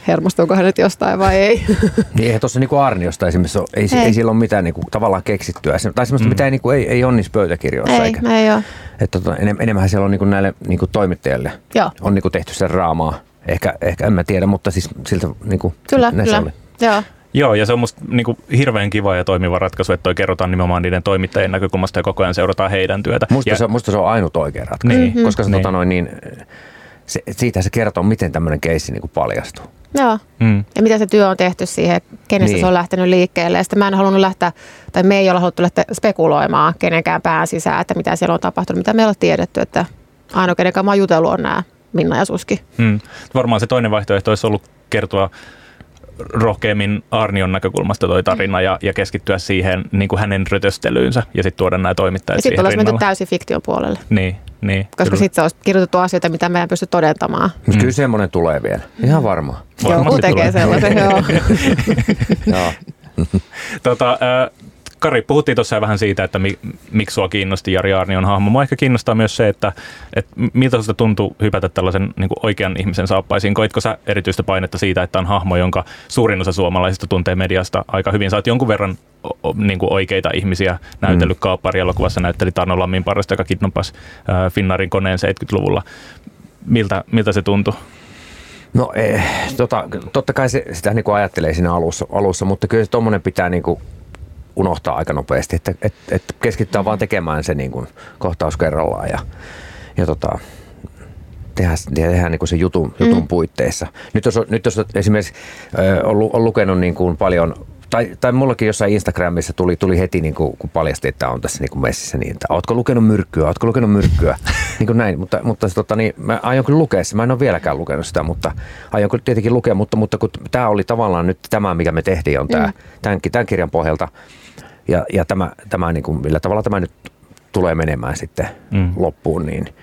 hermostuuko hän nyt jostain vai ei. Niin eihän tuossa niinku Arniosta esimerkiksi ole, ei, ei. ei sillä ole mitään niinku, tavallaan keksittyä. Tai semmoista, mm. mitä ei, niinku, ei, ei onnistu pöytäkirjoissa. Ei, eikä. ei ole. Että tota, enem, enemmän siellä on niinku näille niinku toimittajille Joo. on niinku tehty sen raamaa. Ehkä, ehkä en mä tiedä, mutta siis siltä niinku, kyllä, kyllä. oli. Joo. Joo, ja se on musta niin kuin, hirveän kiva ja toimiva ratkaisu, että toi kerrotaan nimenomaan niiden toimittajien näkökulmasta ja koko ajan seurataan heidän työtä. Musta, ja... se, musta se on ainut oikea ratkaisu, mm-hmm. koska se, niin. Tota noin, niin, se, siitä se kertoo, miten tämmöinen keissi niin paljastuu. Joo, mm. ja mitä se työ on tehty siihen, kenestä niin. se on lähtenyt liikkeelle. Ja sitten mä en halunnut lähteä, tai me ei olla haluttu lähteä spekuloimaan kenenkään pään sisään, että mitä siellä on tapahtunut, mitä me ei ole tiedetty, että ainoa kenenkään mä oon jutellut on nämä Minna ja Suski. Mm. Varmaan se toinen vaihtoehto olisi ollut kertoa rohkeammin Arnion näkökulmasta toi tarina ja, ja keskittyä siihen niin kuin hänen rötöstelyynsä ja sitten tuoda nämä toimittajat Sitten olisi menty täysin fiktion puolelle. Niin, niin. Koska sitten se olisi kirjoitettu asioita, mitä me ei pysty todentamaan. Mm. Kyllä semmoinen tulee vielä. Ihan varma. Joku tekee sellaisen, joo. joo. tota, äh, Kari, puhuttiin tuossa vähän siitä, että mi, miksi sua kiinnosti Jari Arnion hahmo. Mua ehkä kiinnostaa myös se, että, että miltä sinusta tuntuu hypätä tällaisen niin kuin oikean ihmisen saappaisiin. Koitko sä erityistä painetta siitä, että on hahmo, jonka suurin osa suomalaisista tuntee mediasta aika hyvin? Sä oot jonkun verran niin kuin oikeita ihmisiä näytellyt mm. Kaappari-elokuvassa, näytteli Tarno Lammin parasta, joka kidnappasi äh, Finnarin koneen 70-luvulla. Miltä, miltä se tuntui? No eh, tota, totta kai se, sitä niin kuin ajattelee siinä alussa, alussa, mutta kyllä se tuommoinen pitää niin kuin unohtaa aika nopeasti, että, että, että keskittää vaan tekemään se niin kuin kohtaus kerrallaan ja, ja tota, tehdään, tehdään niin kuin se jutun, jutun mm. puitteissa. Nyt jos, nyt jos esimerkiksi on, on lukenut niin kuin paljon tai, tai mullakin jossain Instagramissa tuli, tuli heti, niin kuin, kun paljasti, että on tässä niin kuin messissä, niin että ootko lukenut myrkkyä, ootko lukenut myrkkyä, niin kuin näin. Mutta, mutta tota, niin, mä aion kyllä lukea sitä, mä en ole vieläkään lukenut sitä, mutta aion kyllä tietenkin lukea, mutta, mutta kun tämä oli tavallaan nyt tämä, mikä me tehtiin, on tämä, mm. tämän, tämän kirjan pohjalta, ja, ja tämä, tämä niin kuin, millä tavalla tämä nyt tulee menemään sitten mm. loppuun, niin,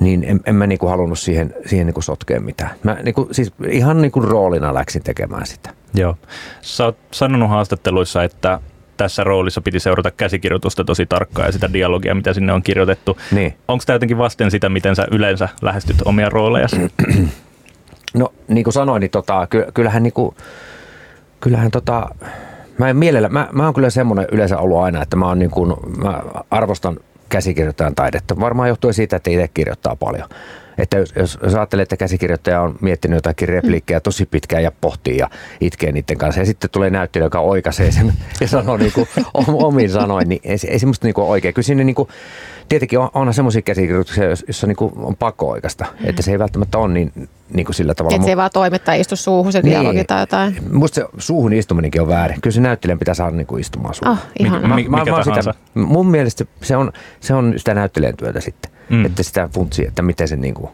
niin en, en mä niin kuin halunnut siihen, siihen niin kuin sotkea mitään. Mä niin kuin, siis ihan niin kuin roolina läksin tekemään sitä. Joo. Sä oot sanonut haastatteluissa, että tässä roolissa piti seurata käsikirjoitusta tosi tarkkaan ja sitä dialogia, mitä sinne on kirjoitettu. Niin. Onko tämä jotenkin vasten sitä, miten sä yleensä lähestyt omia rooleja? No niin kuin sanoin, niin tota, kyllähän, niin kuin, kyllähän tota, Mä en mielellä, mä, mä oon kyllä semmoinen yleensä ollut aina, että mä, oon niin kuin, mä arvostan käsikirjoittajan taidetta. Varmaan johtuu siitä, että itse kirjoittaa paljon. Että jos, jos, jos ajattelee, että käsikirjoittaja on miettinyt jotakin repliikkejä tosi pitkään ja pohtii ja itkee niiden kanssa. Ja sitten tulee näyttelijä, joka oikaisee sen ja sanoo niin kuin omin sanoin, niin ei, ei semmoista niin kuin oikein. Kyllä sinne niin kuin, tietenkin on, onhan semmoisia käsikirjoituksia, joissa niin on pakko oikeasta. Mm. Että se ei välttämättä ole niin, niin kuin sillä tavalla. Että se ei vaan toimi tai istu suuhun se niin. dialogi tai jotain. Musta se suuhun istuminenkin on väärin. Kyllä se näyttelijän pitää saada niin kuin istumaan suuhun. Oh, ihan. Mä, mä, mikä mä, sitä, mun mielestä se on, se on sitä näyttelijän työtä sitten. Mm. Että sitä funtsii, että miten se niin kuin,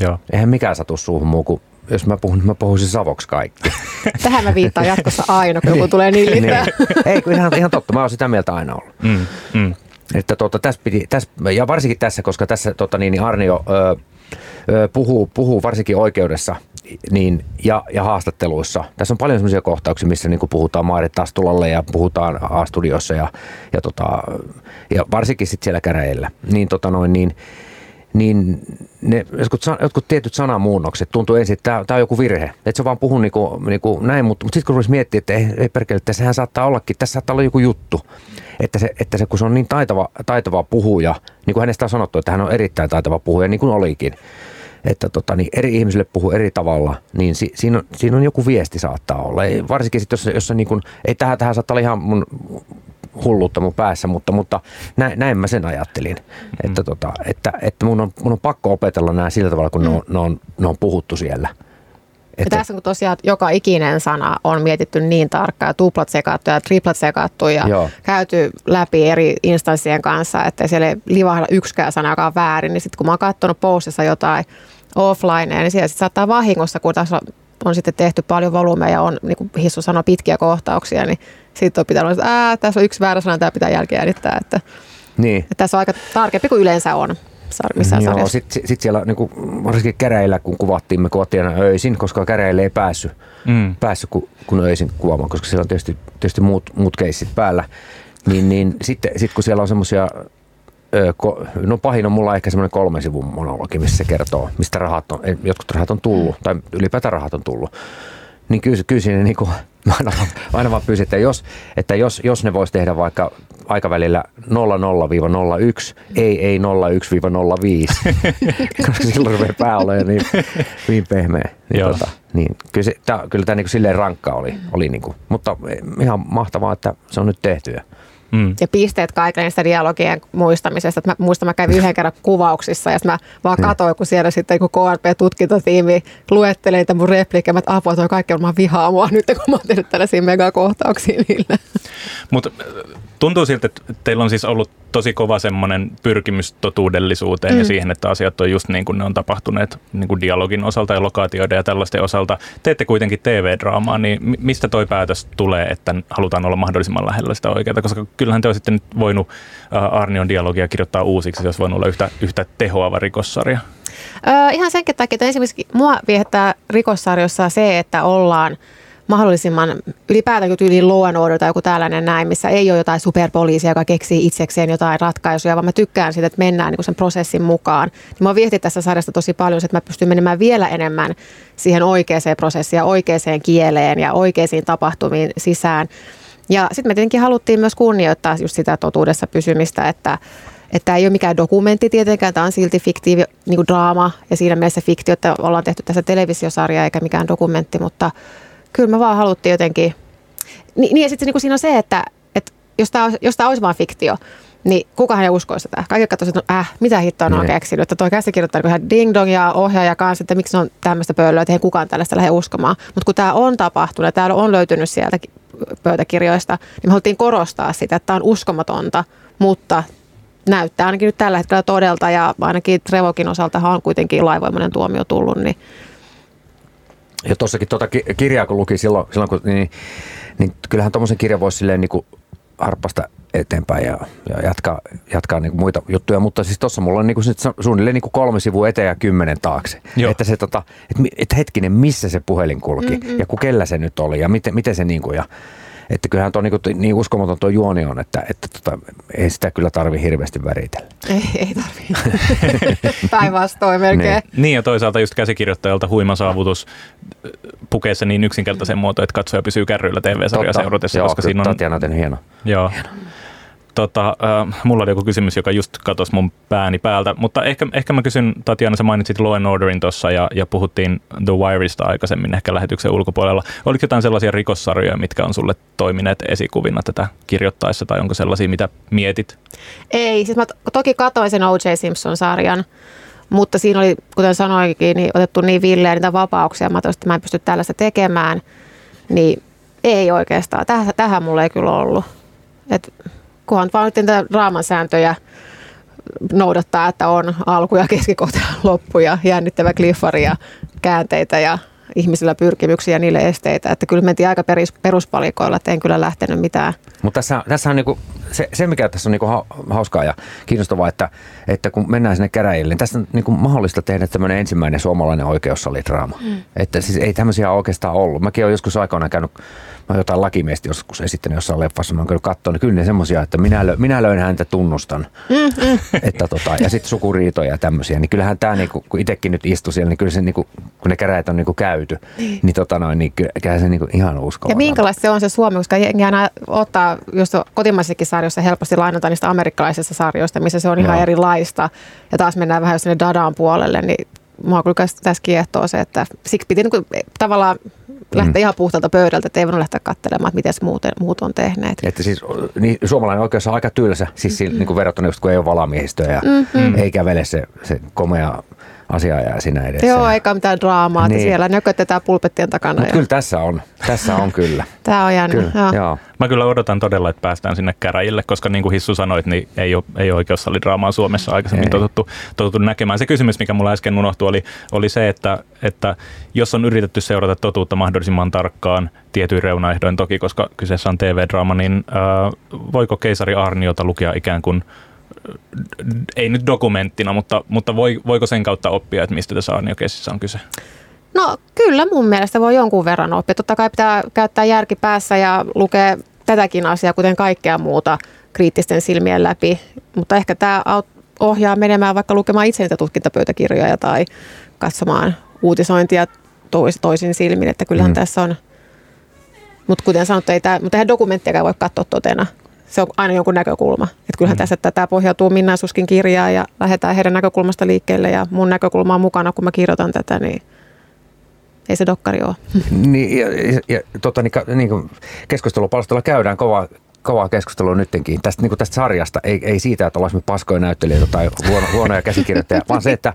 Joo. Eihän mikään satu suuhun muu kuin jos mä puhun, mä puhuisin savoksi kaikki. Tähän mä viittaan jatkossa aina, kun joku niin. tulee niin niin. Ei, kun ihan, ihan totta. Mä oon sitä mieltä aina ollut. Mm, mm. Että tota, tässä piti, tässä, ja varsinkin tässä, koska tässä tota, niin, niin Arnio ö, ö, puhuu, puhuu varsinkin oikeudessa niin, ja, ja haastatteluissa. Tässä on paljon sellaisia kohtauksia, missä niin puhutaan Maarit Tastulalle ja puhutaan A-studiossa ja, ja, tota, ja varsinkin sitten siellä käräjillä. Niin, tota noin, niin, niin ne jotkut, jotkut tietyt sanamuunnokset tuntuu ensin, että tämä, on joku virhe. Että se vaan puhuu niinku, niinku näin, mutta, mutta sitten kun rupesi miettiä, että ei, ei perkele, että sehän saattaa ollakin, tässä saattaa olla joku juttu. Että se, että se kun se on niin taitava, taitava puhuja, niin kuin hänestä on sanottu, että hän on erittäin taitava puhuja, niin kuin olikin, että tota, niin eri ihmisille puhuu eri tavalla, niin si, siinä, on, siinä on joku viesti saattaa olla. Ei, varsinkin sitten, jos, jos niin kuin, ei tähän, tähän saattaa olla ihan mun hulluutta mun päässä, mutta, mutta näin, näin mä sen ajattelin, mm. että, tota, että, että mun, on, mun on pakko opetella nämä sillä tavalla, kun mm. ne, on, ne, on, ne on puhuttu siellä. Että... Ja tässä kun tosiaan joka ikinen sana on mietitty niin tarkkaan, tuplat sekattu ja triplat sekattu ja Joo. käyty läpi eri instanssien kanssa, että siellä ei livahda yksikään sana, joka on väärin, niin sitten kun mä oon katsonut postissa jotain offline, niin siellä sit saattaa vahingossa, kun tässä on sitten tehty paljon volyymeja ja on, niin kuin Hissu sanoi, pitkiä kohtauksia, niin sitten on pitänyt, että tässä on yksi väärä sana, tämä pitää jälkeen Että, niin. että tässä on aika tarkempi kuin yleensä on missään Joo, sitten sit siellä niin kuin, varsinkin käräillä, kun kuvattiin, me kuvattiin aina öisin, koska käräille ei päässyt, mm. päässyt kun, kun öisin kuvaamaan, koska siellä on tietysti, tietysti muut, muut keissit päällä. Niin, niin sitten sit kun siellä on semmoisia no pahin on mulla ehkä semmoinen kolmen sivun monologi, missä se kertoo, mistä rahat on, jotkut rahat on tullut, tai ylipäätään rahat on tullut. Niin kyllä, kyllä siinä niin kuin, aina, aina vaan pyysin, että jos, että jos, jos ne voisi tehdä vaikka aikavälillä 00-01, ei, ei 01-05, koska silloin rupeaa pää olemaan niin, niin pehmeä. Niin, tota, niin, kyllä, se, tää, kyllä tämä niin silleen rankka oli, oli niin kuin, mutta ihan mahtavaa, että se on nyt tehty. Ja, Mm. Ja pisteet kaikille niistä dialogien muistamisesta. Että mä muistan, mä kävin yhden kerran kuvauksissa ja mä vaan mm. katsoin, kun siellä sitten kun KRP-tutkintotiimi luettelee niitä mun repliikkejä, että apua, toi kaikki on vihaa mua nyt, kun mä oon tehnyt tällaisia megakohtauksia niille. Mutta Tuntuu siltä, että teillä on siis ollut tosi kova semmoinen pyrkimys totuudellisuuteen mm. ja siihen, että asiat on just niin kuin ne on tapahtuneet niin kuin dialogin osalta ja lokaatioiden ja tällaisten osalta. Teette kuitenkin TV-draamaa, niin mistä toi päätös tulee, että halutaan olla mahdollisimman lähellä sitä oikeaa? Koska kyllähän te olisitte nyt voinut Arnion dialogia kirjoittaa uusiksi, jos voinut olla yhtä, yhtä tehoava rikossarja. Öö, ihan senkin takia, että esimerkiksi mua viehättää rikossarjossa se, että ollaan – mahdollisimman ylipäätään tyyliin law and order tai joku tällainen näin, missä ei ole jotain superpoliisia, joka keksii itsekseen jotain ratkaisuja, vaan mä tykkään siitä, että mennään niin sen prosessin mukaan. Niin mä viehtin tässä sarjasta tosi paljon, että mä pystyn menemään vielä enemmän siihen oikeaan prosessiin ja oikeaan kieleen ja oikeisiin tapahtumiin sisään. Ja sitten me tietenkin haluttiin myös kunnioittaa just sitä totuudessa pysymistä, että että ei ole mikään dokumentti tietenkään, tämä on silti fiktiivi niin draama ja siinä mielessä fiktio, että ollaan tehty tässä televisiosarja eikä mikään dokumentti, mutta kyllä me vaan haluttiin jotenkin, niin, niin ja sitten niin siinä on se, että, että jos tämä, jos tämä olisi vain fiktio, niin kukahan ei uskoisi sitä. Kaikki katsoisivat, että äh, mitä hittoa on niin. keksinyt. Että toi käsikirjoittaja niin ihan ding dong ja ohjaaja kanssa, että miksi on tämmöistä pöllöä, että ei kukaan tällaista lähde uskomaan. Mutta kun tämä on tapahtunut ja täällä on löytynyt sieltä pöytäkirjoista, niin me haluttiin korostaa sitä, että tämä on uskomatonta, mutta näyttää ainakin nyt tällä hetkellä todelta ja ainakin Trevokin osalta on kuitenkin laivoimainen tuomio tullut, niin ja tuossakin tuota kirjaa kun luki silloin, silloin kun, niin, niin kyllähän tuommoisen kirjan voisi silleen niin kuin harppasta eteenpäin ja, ja jatkaa, jatkaa niin kuin muita juttuja, mutta siis tuossa mulla on niin kuin suunnilleen niin kuin kolme sivua eteen ja kymmenen taakse. Joo. Että, se, tota, että, että hetkinen, missä se puhelin kulki mm-hmm. ja ku kellä se nyt oli ja miten, miten se niin kuin, ja että kyllähän tuo niin, niin uskomaton tuo juoni on, että, että tota, ei sitä kyllä tarvi hirveästi väritellä. Ei, ei tarvi. Päinvastoin melkein. Niin. niin ja toisaalta just käsikirjoittajalta huima saavutus pukee se niin yksinkertaisen muotoon, että katsoja pysyy kärryillä TV-sarjaa seuratessa. Joo, koska siinä on... Tatjana on hieno. Joo. Hieno tota, mulla oli joku kysymys, joka just katosi mun pääni päältä, mutta ehkä, ehkä mä kysyn, Tatjana, sä mainitsit Law and Orderin tuossa ja, ja puhuttiin The Wireista aikaisemmin ehkä lähetyksen ulkopuolella. Oliko jotain sellaisia rikossarjoja, mitkä on sulle toimineet esikuvina tätä kirjoittaessa tai onko sellaisia, mitä mietit? Ei, siis mä toki katoin sen O.J. Simpson-sarjan, mutta siinä oli, kuten sanoinkin, niin otettu niin villeä niitä vapauksia, mä että mä en pysty tällaista tekemään, niin ei oikeastaan. Tähän, tähän mulla ei kyllä ollut. Et kunhan vaan nyt raaman sääntöjä noudattaa, että on alku ja keskikohta loppu ja jännittävä kliffari ja käänteitä ja ihmisillä pyrkimyksiä ja niille esteitä. Että kyllä mentiin aika perus, peruspalikoilla, että en kyllä lähtenyt mitään. Mutta tässä, tässä on niinku, se, se, mikä tässä on niinku hauskaa ja kiinnostavaa, että, että kun mennään sinne käräjille, niin tässä on niinku mahdollista tehdä tämmöinen ensimmäinen suomalainen oikeussalidraama. Mm. Että siis ei tämmöisiä oikeastaan ollut. Mäkin olen joskus aikoinaan käynyt mä oon jotain lakimiestä joskus esittänyt jossain leffassa, mä oon kyllä katsonut, niin kyllä ne semmoisia, että minä, lö, minä löin häntä tunnustan. Mm-hmm. että tota, ja sitten sukuriitoja ja tämmöisiä. Niin kyllähän tämä, niinku, kun itsekin nyt istui siellä, niin kyllä se, niinku, kun ne käräjät on niinku käyty, niin, niin, tota noin, niin kyllä se niinku ihan uskolla. Ja minkälaista se on se Suomi, koska jengi aina ottaa, jos kotimaisissakin sarjoissa helposti lainataan niistä amerikkalaisista sarjoista, missä se on ihan Joo. erilaista. Ja taas mennään vähän sinne Dadaan puolelle, niin mua kyllä tässä kiehtoo se, että siksi piti niin kuin, tavallaan lähteä mm. ihan puhtalta pöydältä, että ei voinut lähteä katselemaan, että miten muuten, muut on tehneet. Että siis niin, suomalainen oikeus on aika tylsä, siis mm-hmm. niin kuin verrattuna just kun ei ole valamiehistöä ja mm-hmm. ei kävele se, se komea asiaa siinä edessä. Joo, eikä mitään draamaa, niin. siellä nökötetään pulpettien takana. Mutta kyllä tässä on, tässä on kyllä. Tämä on jännä, kyllä, joo. joo. Mä kyllä odotan todella, että päästään sinne käräjille, koska niin kuin Hissu sanoit, niin ei ole, ei ole oikeussalidraamaa Suomessa aikaisemmin totuttu, totuttu näkemään. Se kysymys, mikä mulla äsken unohtui, oli, oli se, että, että jos on yritetty seurata totuutta mahdollisimman tarkkaan, tietyin reunaehdoin toki, koska kyseessä on TV-draama, niin äh, voiko keisari Arniota lukea ikään kuin ei nyt dokumenttina, mutta, mutta voi, voiko sen kautta oppia, että mistä tässä Arnio-keississä on kyse? No kyllä mun mielestä voi jonkun verran oppia. Totta kai pitää käyttää järki päässä ja lukea tätäkin asiaa, kuten kaikkea muuta kriittisten silmien läpi. Mutta ehkä tämä ohjaa menemään vaikka lukemaan itse niitä tutkintapöytäkirjoja tai katsomaan uutisointia tois, toisin silmin. Että kyllähän mm. tässä on, mutta kuten sanottu, ei tämä, mutta eihän dokumenttiakaan voi katsoa totena se on aina jonkun näkökulma. Että kyllähän mm. tässä että tämä pohjautuu Minna Suskin kirjaan ja lähdetään heidän näkökulmasta liikkeelle ja mun näkökulma on mukana, kun mä kirjoitan tätä, niin ei se dokkari ole. Niin, ja, ja, ja tota, niin, niin keskustelupalstalla käydään kova, kovaa keskustelua nytkin tästä, niin tästä sarjasta, ei, ei siitä, että olisimme paskoja näyttelijöitä tai huono, huonoja käsikirjoittajia, vaan se, että,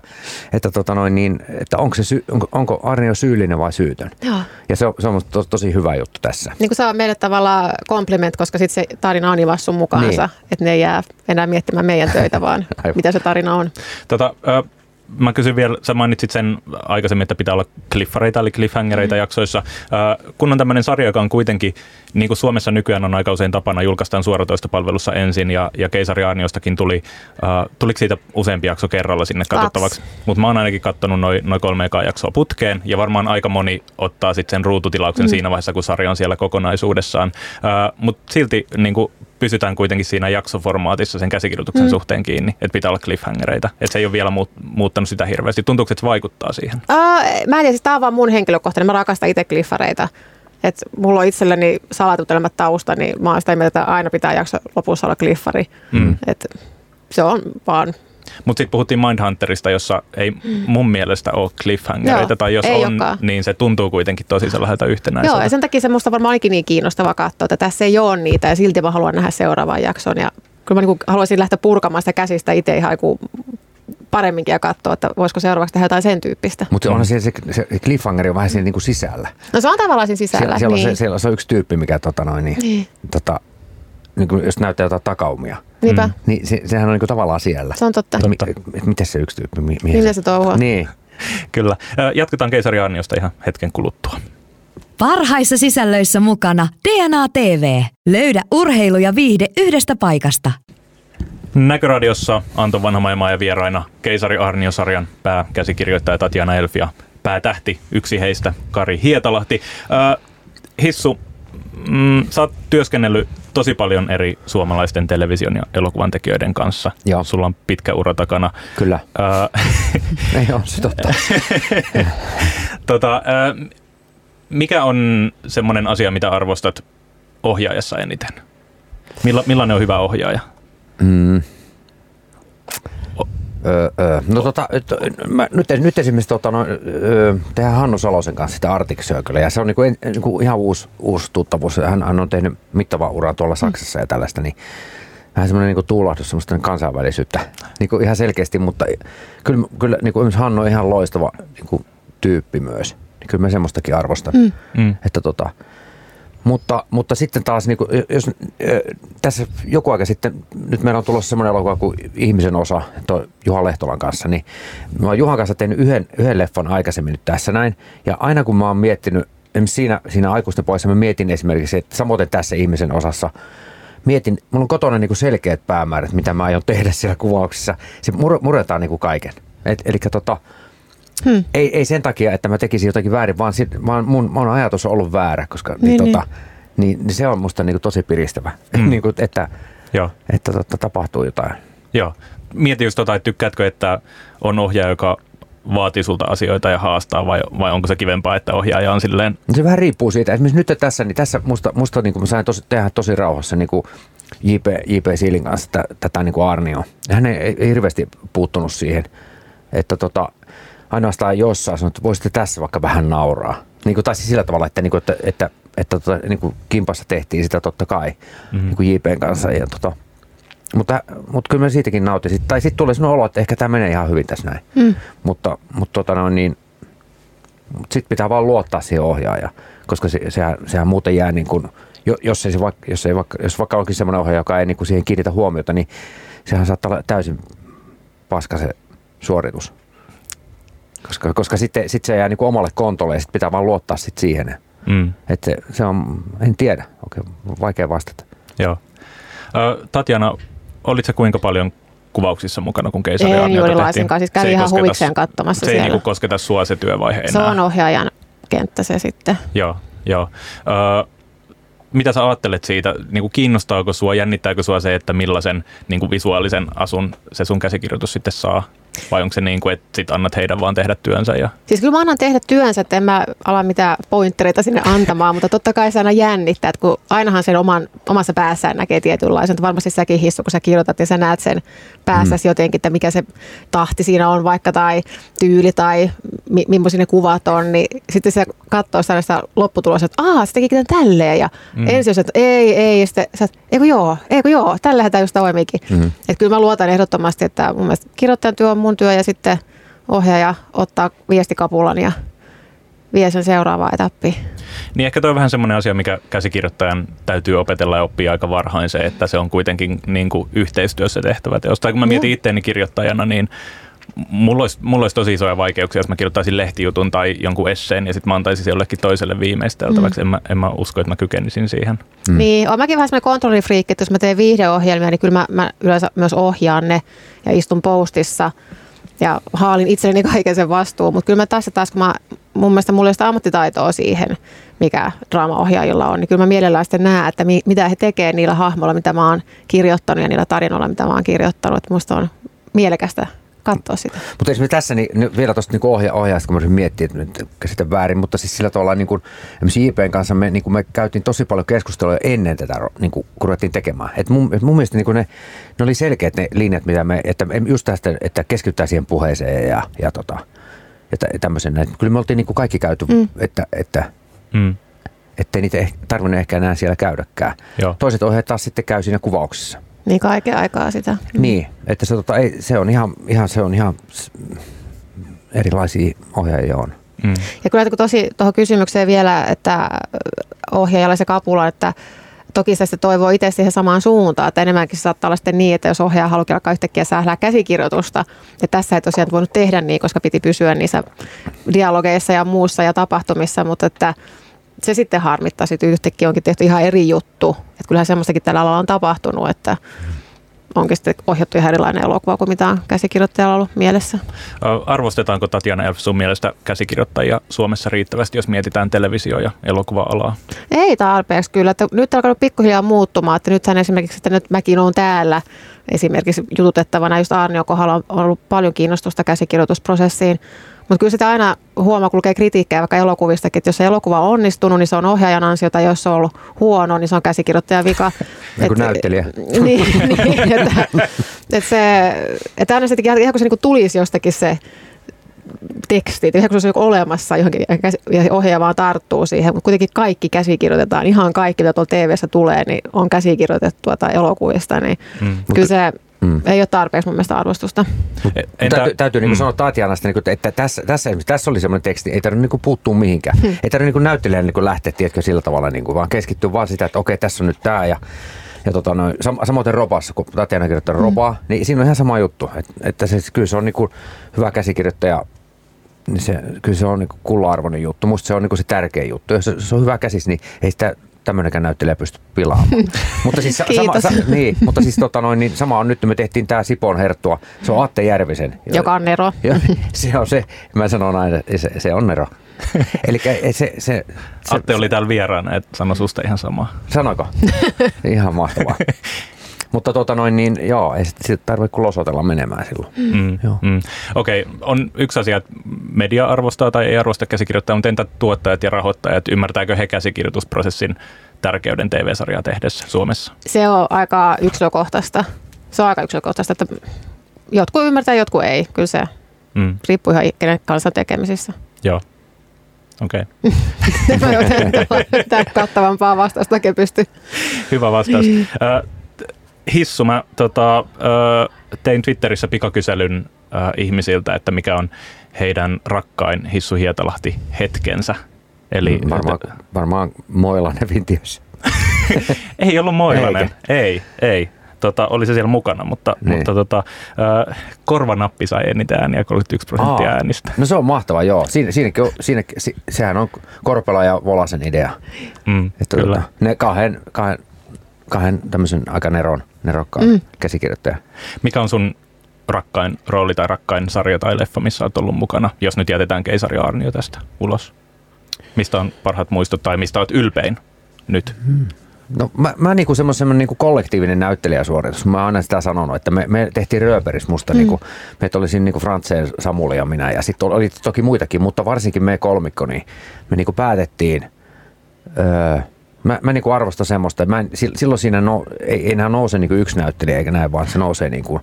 että, tota noin, niin, että onko, se sy, onko, onko Arnio syyllinen vai syytön. Joo. Ja se on, se on to, tosi hyvä juttu tässä. Niin kuin on meille tavallaan kompliment, koska sitten se tarina on Ivassun mukaansa, niin. että ne ei jää enää miettimään meidän töitä, vaan mitä se tarina on. Tota, äh, mä kysyn vielä, sä mainitsit sen aikaisemmin, että pitää olla cliffareita eli cliffhangereita mm. jaksoissa. Äh, kun on tämmöinen sarja, joka on kuitenkin, niin kuin Suomessa nykyään on aika usein tapana, julkaistaan suoratoistopalvelussa ensin ja, ja Keisari Aarniostakin tuli, äh, tuliko siitä useampi jakso kerralla sinne katsottavaksi? Mutta mä oon ainakin katsonut noin noi kolme ekaa jaksoa putkeen ja varmaan aika moni ottaa sitten sen ruututilauksen mm. siinä vaiheessa, kun sarja on siellä kokonaisuudessaan. Äh, Mutta silti niin kuin pysytään kuitenkin siinä jaksoformaatissa sen käsikirjoituksen mm. suhteen kiinni, että pitää olla cliffhangereita. Että se ei ole vielä muut, muuttanut sitä hirveästi. Tuntuuko, että se vaikuttaa siihen? Uh, mä en tiedä, siis tämä on vaan mun henkilökohtainen. Mä rakastan itse cliffareita. Et mulla on itselleni salatutelemat tausta, niin mä oon sitä mieltä, että aina pitää jakso lopussa olla cliffari. Mm. Et se on vaan mutta sitten puhuttiin Mindhunterista, jossa ei mun mielestä ole cliffhangereita, Joo, tai jos on, olekaan. niin se tuntuu kuitenkin tosi sellaiselta yhtenäiseltä. Joo, ja sen takia se musta varmaan olikin niin kiinnostava katsoa, että tässä ei ole niitä, ja silti mä haluan nähdä seuraavan jakson, ja kyllä mä niin haluaisin lähteä purkamaan sitä käsistä itse ihan kuin paremminkin ja katsoa, että voisiko seuraavaksi tehdä jotain sen tyyppistä. Mutta onhan se, se, se cliffhanger on vähän siinä niin kuin sisällä. No se on tavallaan siinä sisällä. Siellä, siellä, niin. on, se, siellä on se yksi tyyppi, mikä tota noin, niin, niin. Tota, niin kuin jos näyttää jotain takaumia. Niinpä. Mm. Niin se, sehän on niin kuin tavallaan siellä. Se on totta. totta. Mi, miten se yksi tyyppi? Mi, Millä se, se touhua? Niin. Kyllä. Jatketaan keisari Arniosta ihan hetken kuluttua. Parhaissa sisällöissä mukana DNA TV. Löydä urheilu ja viihde yhdestä paikasta. Näköradiossa Anton Vanhamaimaa ja vieraina Keisari Arnio-sarjan pääkäsikirjoittaja Tatjana Elfi ja päätähti, yksi heistä Kari Hietalahti. Äh, Hissu, mm, sä oot työskennellyt tosi paljon eri suomalaisten television ja elokuvan tekijöiden kanssa. Joo. Sulla on pitkä ura takana. Kyllä. Ei ole se totta. tota, mikä on semmoinen asia, mitä arvostat ohjaajassa eniten? Milla, millainen on hyvä ohjaaja? Mm. Öö, öö. No tota, mä, nyt, nyt esimerkiksi tota, no, öö, tehdään Hannu Salosen kanssa sitä Arctic Circle, ja se on niinku, niinku ihan uusi, uusi tuttavuus. Hän, hän on tehnyt mittavaa uraa tuolla Saksassa ja tällaista, niin vähän semmoinen niinku tuulahdus, semmoista kansainvälisyyttä niinku ihan selkeästi, mutta kyllä, kyllä niinku Hannu on ihan loistava niinku, tyyppi myös. Niin kyllä mä semmoistakin arvostan, mm. mm. että tota, mutta, mutta sitten taas, niin kuin, jos tässä joku aika sitten, nyt meillä on tulossa semmoinen elokuva kuin Ihmisen osa toi Juha Lehtolan kanssa, niin mä oon Juhan kanssa tehnyt yhden, yhden leffan aikaisemmin nyt tässä näin. Ja aina kun mä oon miettinyt, siinä, siinä aikuisten poissa mä mietin esimerkiksi, että samoin tässä Ihmisen osassa, mietin, mulla on kotona niin kuin selkeät päämäärät, mitä mä aion tehdä siellä kuvauksessa. Se muretaan niin kuin kaiken. Et, eli tota, Hmm. Ei, ei sen takia, että mä tekisin jotakin väärin, vaan, sit, vaan mun, mun ajatus on ollut väärä, koska niin, niin, tota, niin. Niin, se on musta niin kuin tosi piristävä, hmm. niin kuin, että, Joo. että tota, tapahtuu jotain. Joo. Mieti just tota, että tykkäätkö, että on ohjaaja, joka vaatii sulta asioita ja haastaa vai, vai onko se kivempaa, että ohjaaja on silleen? Se vähän riippuu siitä. Esimerkiksi nyt tässä, niin tässä musta, musta niin kuin mä sain tosi, tehdä tosi rauhassa niin kuin JP, JP Siilin kanssa tätä, tätä niin kuin Arnio. Hän ei, ei, hirveästi puuttunut siihen, että tota, ainoastaan jossain sanoi, että voisitte tässä vaikka vähän nauraa. Niin kuin, tai siis sillä tavalla, että, niin kuin, että, että, että tota, niin kuin kimpassa tehtiin sitä totta kai mm-hmm. niin kuin JPn kanssa. Ja, tota, mutta, mutta kyllä mä siitäkin nautin. Tai sitten tulee sellainen olo, että ehkä tämä menee ihan hyvin tässä näin. Mm. Mutta, mutta tota, no, niin, sitten pitää vaan luottaa siihen ohjaajaan, koska se, sehän, sehän muuten jää niin kuin, jos, ei se vaikka, jos, ei vaikka, jos vaikka onkin semmoinen ohjaaja, joka ei niin kuin siihen kiinnitä huomiota, niin sehän saattaa olla täysin paska se suoritus. Koska, koska sitten sit se jää niin kuin omalle kontolle ja sitten pitää vaan luottaa sit siihen. Mm. Että se, se on, en tiedä, okay, vaikea vastata. Joo. Tatjana, olitko kuinka paljon kuvauksissa mukana, kun keisari Ei juuri laisinkaan, siis kävi ihan huvikseen katsomassa Se siellä. ei niin kosketa sua se työvaihe enää. Se on ohjaajan kenttä se sitten. Joo, joo. Ö, mitä sä ajattelet siitä, niin kuin kiinnostaako sua, jännittääkö sua se, että millaisen niin kuin visuaalisen asun se sun käsikirjoitus sitten saa? Vai onko se niin kuin, että sit annat heidän vaan tehdä työnsä? Ja... Siis kyllä mä annan tehdä työnsä, että en mä ala mitään pointtereita sinne antamaan, mutta totta kai se aina jännittää, että kun ainahan sen oman, omassa päässään näkee tietynlaisen, varmasti säkin hissu, kun sä kirjoitat ja sä näet sen päässäsi mm. jotenkin, että mikä se tahti siinä on vaikka tai tyyli tai mi- millaisia ne kuvat on, niin sitten se katsoo sitä lopputulosta, että aah, se tekikin tämän tälleen ja mm. ensin jos, että ei, ei, ja sitten sä, eikö joo, eikö joo, tällähän tämä just toimikin. Mm. Että kyllä mä luotan ehdottomasti, että mun mielestä kirjoittajan työ on mun työ ja sitten ohjaaja ottaa viestikapulan ja vie sen seuraavaan etappiin. Niin ehkä toi on vähän semmoinen asia, mikä käsikirjoittajan täytyy opetella ja oppia aika varhain se, että se on kuitenkin niin kuin yhteistyössä tehtävä teos. Tai kun mä mietin itteeni kirjoittajana, niin mulla olisi, mulla olisi tosi isoja vaikeuksia, jos mä kirjoittaisin lehtijutun tai jonkun esseen ja sitten mä antaisin se jollekin toiselle viimeisteltäväksi. Mm. En, mä, en mä usko, että mä kykenisin siihen. Mm. Niin, olen mäkin vähän semmoinen kontrollifriikki, että jos mä teen viihdeohjelmia, niin kyllä mä, mä yleensä myös ohjaan ne ja istun postissa ja haalin itselleni kaiken sen vastuun. Mutta kyllä mä tässä taas, kun mä, mun mielestä mulla ei sitä ammattitaitoa siihen, mikä draamaohjaajilla on, niin kyllä mä mielellään sitten näen, että mi, mitä he tekevät niillä hahmoilla, mitä mä oon kirjoittanut ja niillä tarinoilla, mitä mä oon kirjoittanut. Että musta on mielekästä katsoa sitä. Mutta esimerkiksi tässä niin, vielä tuosta niin ohja, ohjaajasta, kun mä miettiä, että nyt käsitän väärin, mutta siis sillä tavalla niin kuin, esimerkiksi IPn kanssa me, niin kuin me käytiin tosi paljon keskustelua ennen tätä, niin kuin, kun ruvettiin tekemään. Et mun, et mun mielestä niin kuin ne, ne, oli selkeät ne linjat, mitä me, että just tästä, että keskitytään siihen puheeseen ja, ja, tota, ja tämmöisen. Kyllä me oltiin niin kuin kaikki käyty, mm. että, että mm ettei niitä tarvinnut ehkä enää siellä käydäkään. Joo. Toiset ohjeet taas sitten käy siinä kuvauksissa. Niin kaiken aikaa sitä. Mm. Niin, että se, tota, ei, se, on ihan, ihan, se on ihan erilaisia ohjaajia on. Mm. Ja kyllä tosi tuohon kysymykseen vielä, että ohjaajalla se kapula, että toki sitä toivoo itse siihen samaan suuntaan, että enemmänkin saattaa olla sitten niin, että jos ohjaaja haluaa alkaa yhtäkkiä sählää käsikirjoitusta, ja tässä ei tosiaan voinut tehdä niin, koska piti pysyä niissä dialogeissa ja muussa ja tapahtumissa, mutta että se sitten harmittaa, että yhtäkkiä onkin tehty ihan eri juttu. Että kyllähän semmoistakin tällä alalla on tapahtunut, että onkin sitten ohjattu ihan erilainen elokuva kuin mitä on käsikirjoittajalla ollut mielessä. Arvostetaanko Tatjana Elf sun mielestä käsikirjoittajia Suomessa riittävästi, jos mietitään televisio- ja elokuva-alaa? Ei tarpeeksi kyllä. Että nyt on alkanut pikkuhiljaa muuttumaan. Että nythän esimerkiksi, että nyt mäkin olen täällä esimerkiksi jututettavana, just Arnio kohdalla on ollut paljon kiinnostusta käsikirjoitusprosessiin. Mutta kyllä sitä aina huomaa, kun lukee kritiikkejä vaikka elokuvistakin, että jos se elokuva on onnistunut, niin se on ohjaajan ansiota, jos se on ollut huono, niin se on käsikirjoittajan vika. niin kuin näyttelijä. niin, niin että, että, se, että aina se ihan kun se niin tulisi jostakin se teksti, ihan kun se on olemassa johonkin ja ohjaaja vaan tarttuu siihen, mutta kuitenkin kaikki käsikirjoitetaan, ihan kaikki mitä tuolla tv tulee, niin on käsikirjoitettua tai elokuvista, niin mm. kyllä se Mm. Ei ole tarpeeksi mun mielestä arvostusta. Entä, täytyy, täytyy niin mm. sanoa Tatjanasta, niin että tässä, tässä, tässä oli semmoinen teksti, ei tarvitse niin puuttua mihinkään. Hmm. Ei tarvitse niin näyttelijän niin lähteä, tiedätkö, sillä tavalla, niin kuin, vaan keskittyä vaan sitä, että okei, tässä on nyt tämä ja ja tota noin, sam- samoin Robassa, kun Tatjana kirjoittaa mm. Robaa, niin siinä on ihan sama juttu. Että, että se, kyllä se on niin kuin hyvä käsikirjoittaja, niin se, kyllä se on niin kulla-arvoinen juttu. Musta se on niin kuin se tärkeä juttu. Jos se, se on hyvä käsis, niin ei sitä tämmöinenkään näyttelijä pysty pilaamaan. mutta siis, sama, sa, niin, mutta siis tota noin, niin sama on nyt, me tehtiin tämä Sipon herttua. Se on Atte Järvisen. Joka on Nero. se on se, mä sanon aina, että se, se on Nero. Eli se, se, se, Atte oli täällä vieraana, että sano susta ihan samaa. Sanoiko? ihan mahtavaa. Mutta tota noin, niin joo, ei sitten tarvitse kuin losotella menemään silloin. Mm. Mm. Okei, okay. on yksi asia, että media arvostaa tai ei arvosta käsikirjoittajaa, mutta entä tuottajat ja rahoittajat, ymmärtääkö he käsikirjoitusprosessin tärkeyden TV-sarjaa tehdessä Suomessa? Se on aika yksilökohtaista. Se on aika yksilökohtaista, että jotkut ymmärtää, jotkut ei. Kyllä se Mm. Riippuu ihan kenen kanssa tekemisissä. Joo. Okei. Okay. Tämä kattavampaa vastaustakin pystyy. Hyvä vastaus. Ö, Hissu, mä tota, tein Twitterissä pikakyselyn ihmisiltä, että mikä on heidän rakkain Hissu Hietalahti hetkensä. Eli Mm, varmaan, varmaan Moilanen Vintiössä. ei ollut Moilanen. Ei, ei. Tota, oli se siellä mukana, mutta, Niin. mutta tota, korvanappi sai eniten ääniä, 31 prosenttia Aa. äänistä. No se on mahtava, joo. Siinä, siinäkin, siinä, si, sehän on Korpela ja Volasen idea. Mm, Että kyllä. Tota, ne kahden, kahden, kahden tämmöisen aika neron, nerokkaan mm. käsikirjoittaja. Mikä on sun rakkain rooli tai rakkain sarja tai leffa, missä olet ollut mukana, jos nyt jätetään keisari Arnio tästä ulos? Mistä on parhaat muistot tai mistä olet ylpein nyt? No mä, mä niinku semmoinen niinku kollektiivinen näyttelijäsuoritus. Mä oon aina sitä sanonut, että me, me tehtiin Rööperis musta, mm. niinku, meitä oli siinä niinku Frantseen, Samuli ja minä ja sitten oli toki muitakin, mutta varsinkin me kolmikko, niin me niinku päätettiin, öö, mä, mä niinku arvostan semmoista, että mä en, sil- silloin siinä no, ei, ei enää nouse niinku yksi näyttelijä eikä näin, vaan se nousee niinku,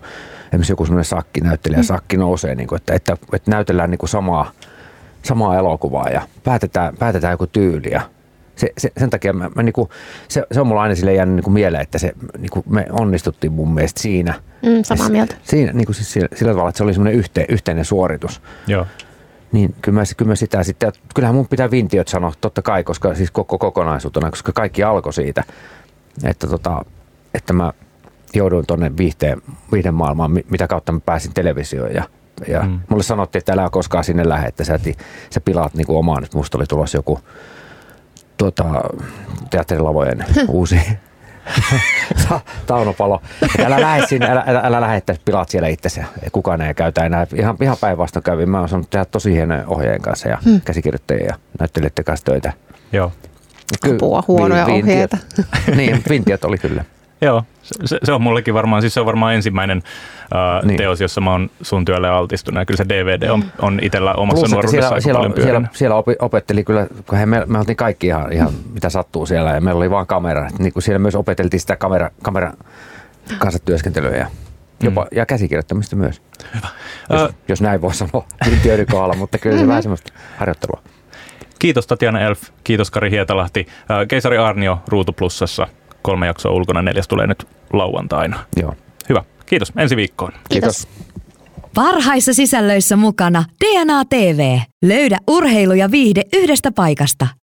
esimerkiksi joku semmoinen sakki näyttelijä, mm. sakki nousee, niinku, että, että, että näytellään niinku samaa, samaa elokuvaa ja päätetään, päätetään joku tyyli ja se, se, sen takia mä, mä niinku, se, se on mulla aina sille jäänyt niinku mieleen, että se, niinku, me onnistuttiin mun mielestä siinä. Mm, samaa mieltä. Siinä, niinku siis sillä, sillä tavalla, että se oli semmoinen yhte, yhteinen suoritus. Joo. Niin kyllä mä, kyllä mä sitä sitten, kyllähän mun pitää vintiöt sanoa, totta kai, koska siis koko kokonaisuutena, koska kaikki alkoi siitä, että, tota, että mä jouduin tuonne viihteen, viihden maailmaan, mi- mitä kautta mä pääsin televisioon ja ja Mm. mulle sanottiin, että älä koskaan sinne lähde, että sä, ti- sä pilaat niinku omaan, että musta oli tulossa joku tuota, teatterilavojen uusi Taunopalo. Älä lähde sinne, älä, älä, älä lähde, että pilaat siellä itsesi. Kukaan ei käytä enää. Ihan, ihan päinvastoin kävin. Mä oon saanut tehdä tosi hienoja ohjeen kanssa ja hmm. käsikirjoittajien ja näyttelijöiden kanssa töitä. Joo. Ky- Apua, huonoja vi- ohjeita. niin, vintiöt oli kyllä. Joo, se, se on mullekin varmaan, siis se on varmaan ensimmäinen uh, niin. Niin. teos, jossa mä oon sun työlle altistunut. Ja kyllä se DVD on, on itsellä omassa Plus, nuoruudessa siellä, aika siellä, paljon siellä, siellä opi, opetteli kyllä, kun he, me, me oltiin kaikki ihan, ihan mitä sattuu siellä ja meillä oli vaan kamera. Niin kuin siellä myös opeteltiin sitä kamera, kamera kanssa työskentelyä ja, jopa, ja käsikirjoittamista myös. Jos, Ö, jos näin voi sanoa vintiöiden kohdalla, mutta kyllä se vähän semmoista harjoittelua. Kiitos Tatjana Elf, kiitos Kari Hietalahti. Uh, Keisari Arnio Ruutu Plussassa. Kolme jaksoa ulkona, neljäs tulee nyt lauantaina. Joo. Hyvä, kiitos. Ensi viikkoon. Kiitos. Parhaissa sisällöissä mukana DNA TV. Löydä urheilu ja viihde yhdestä paikasta.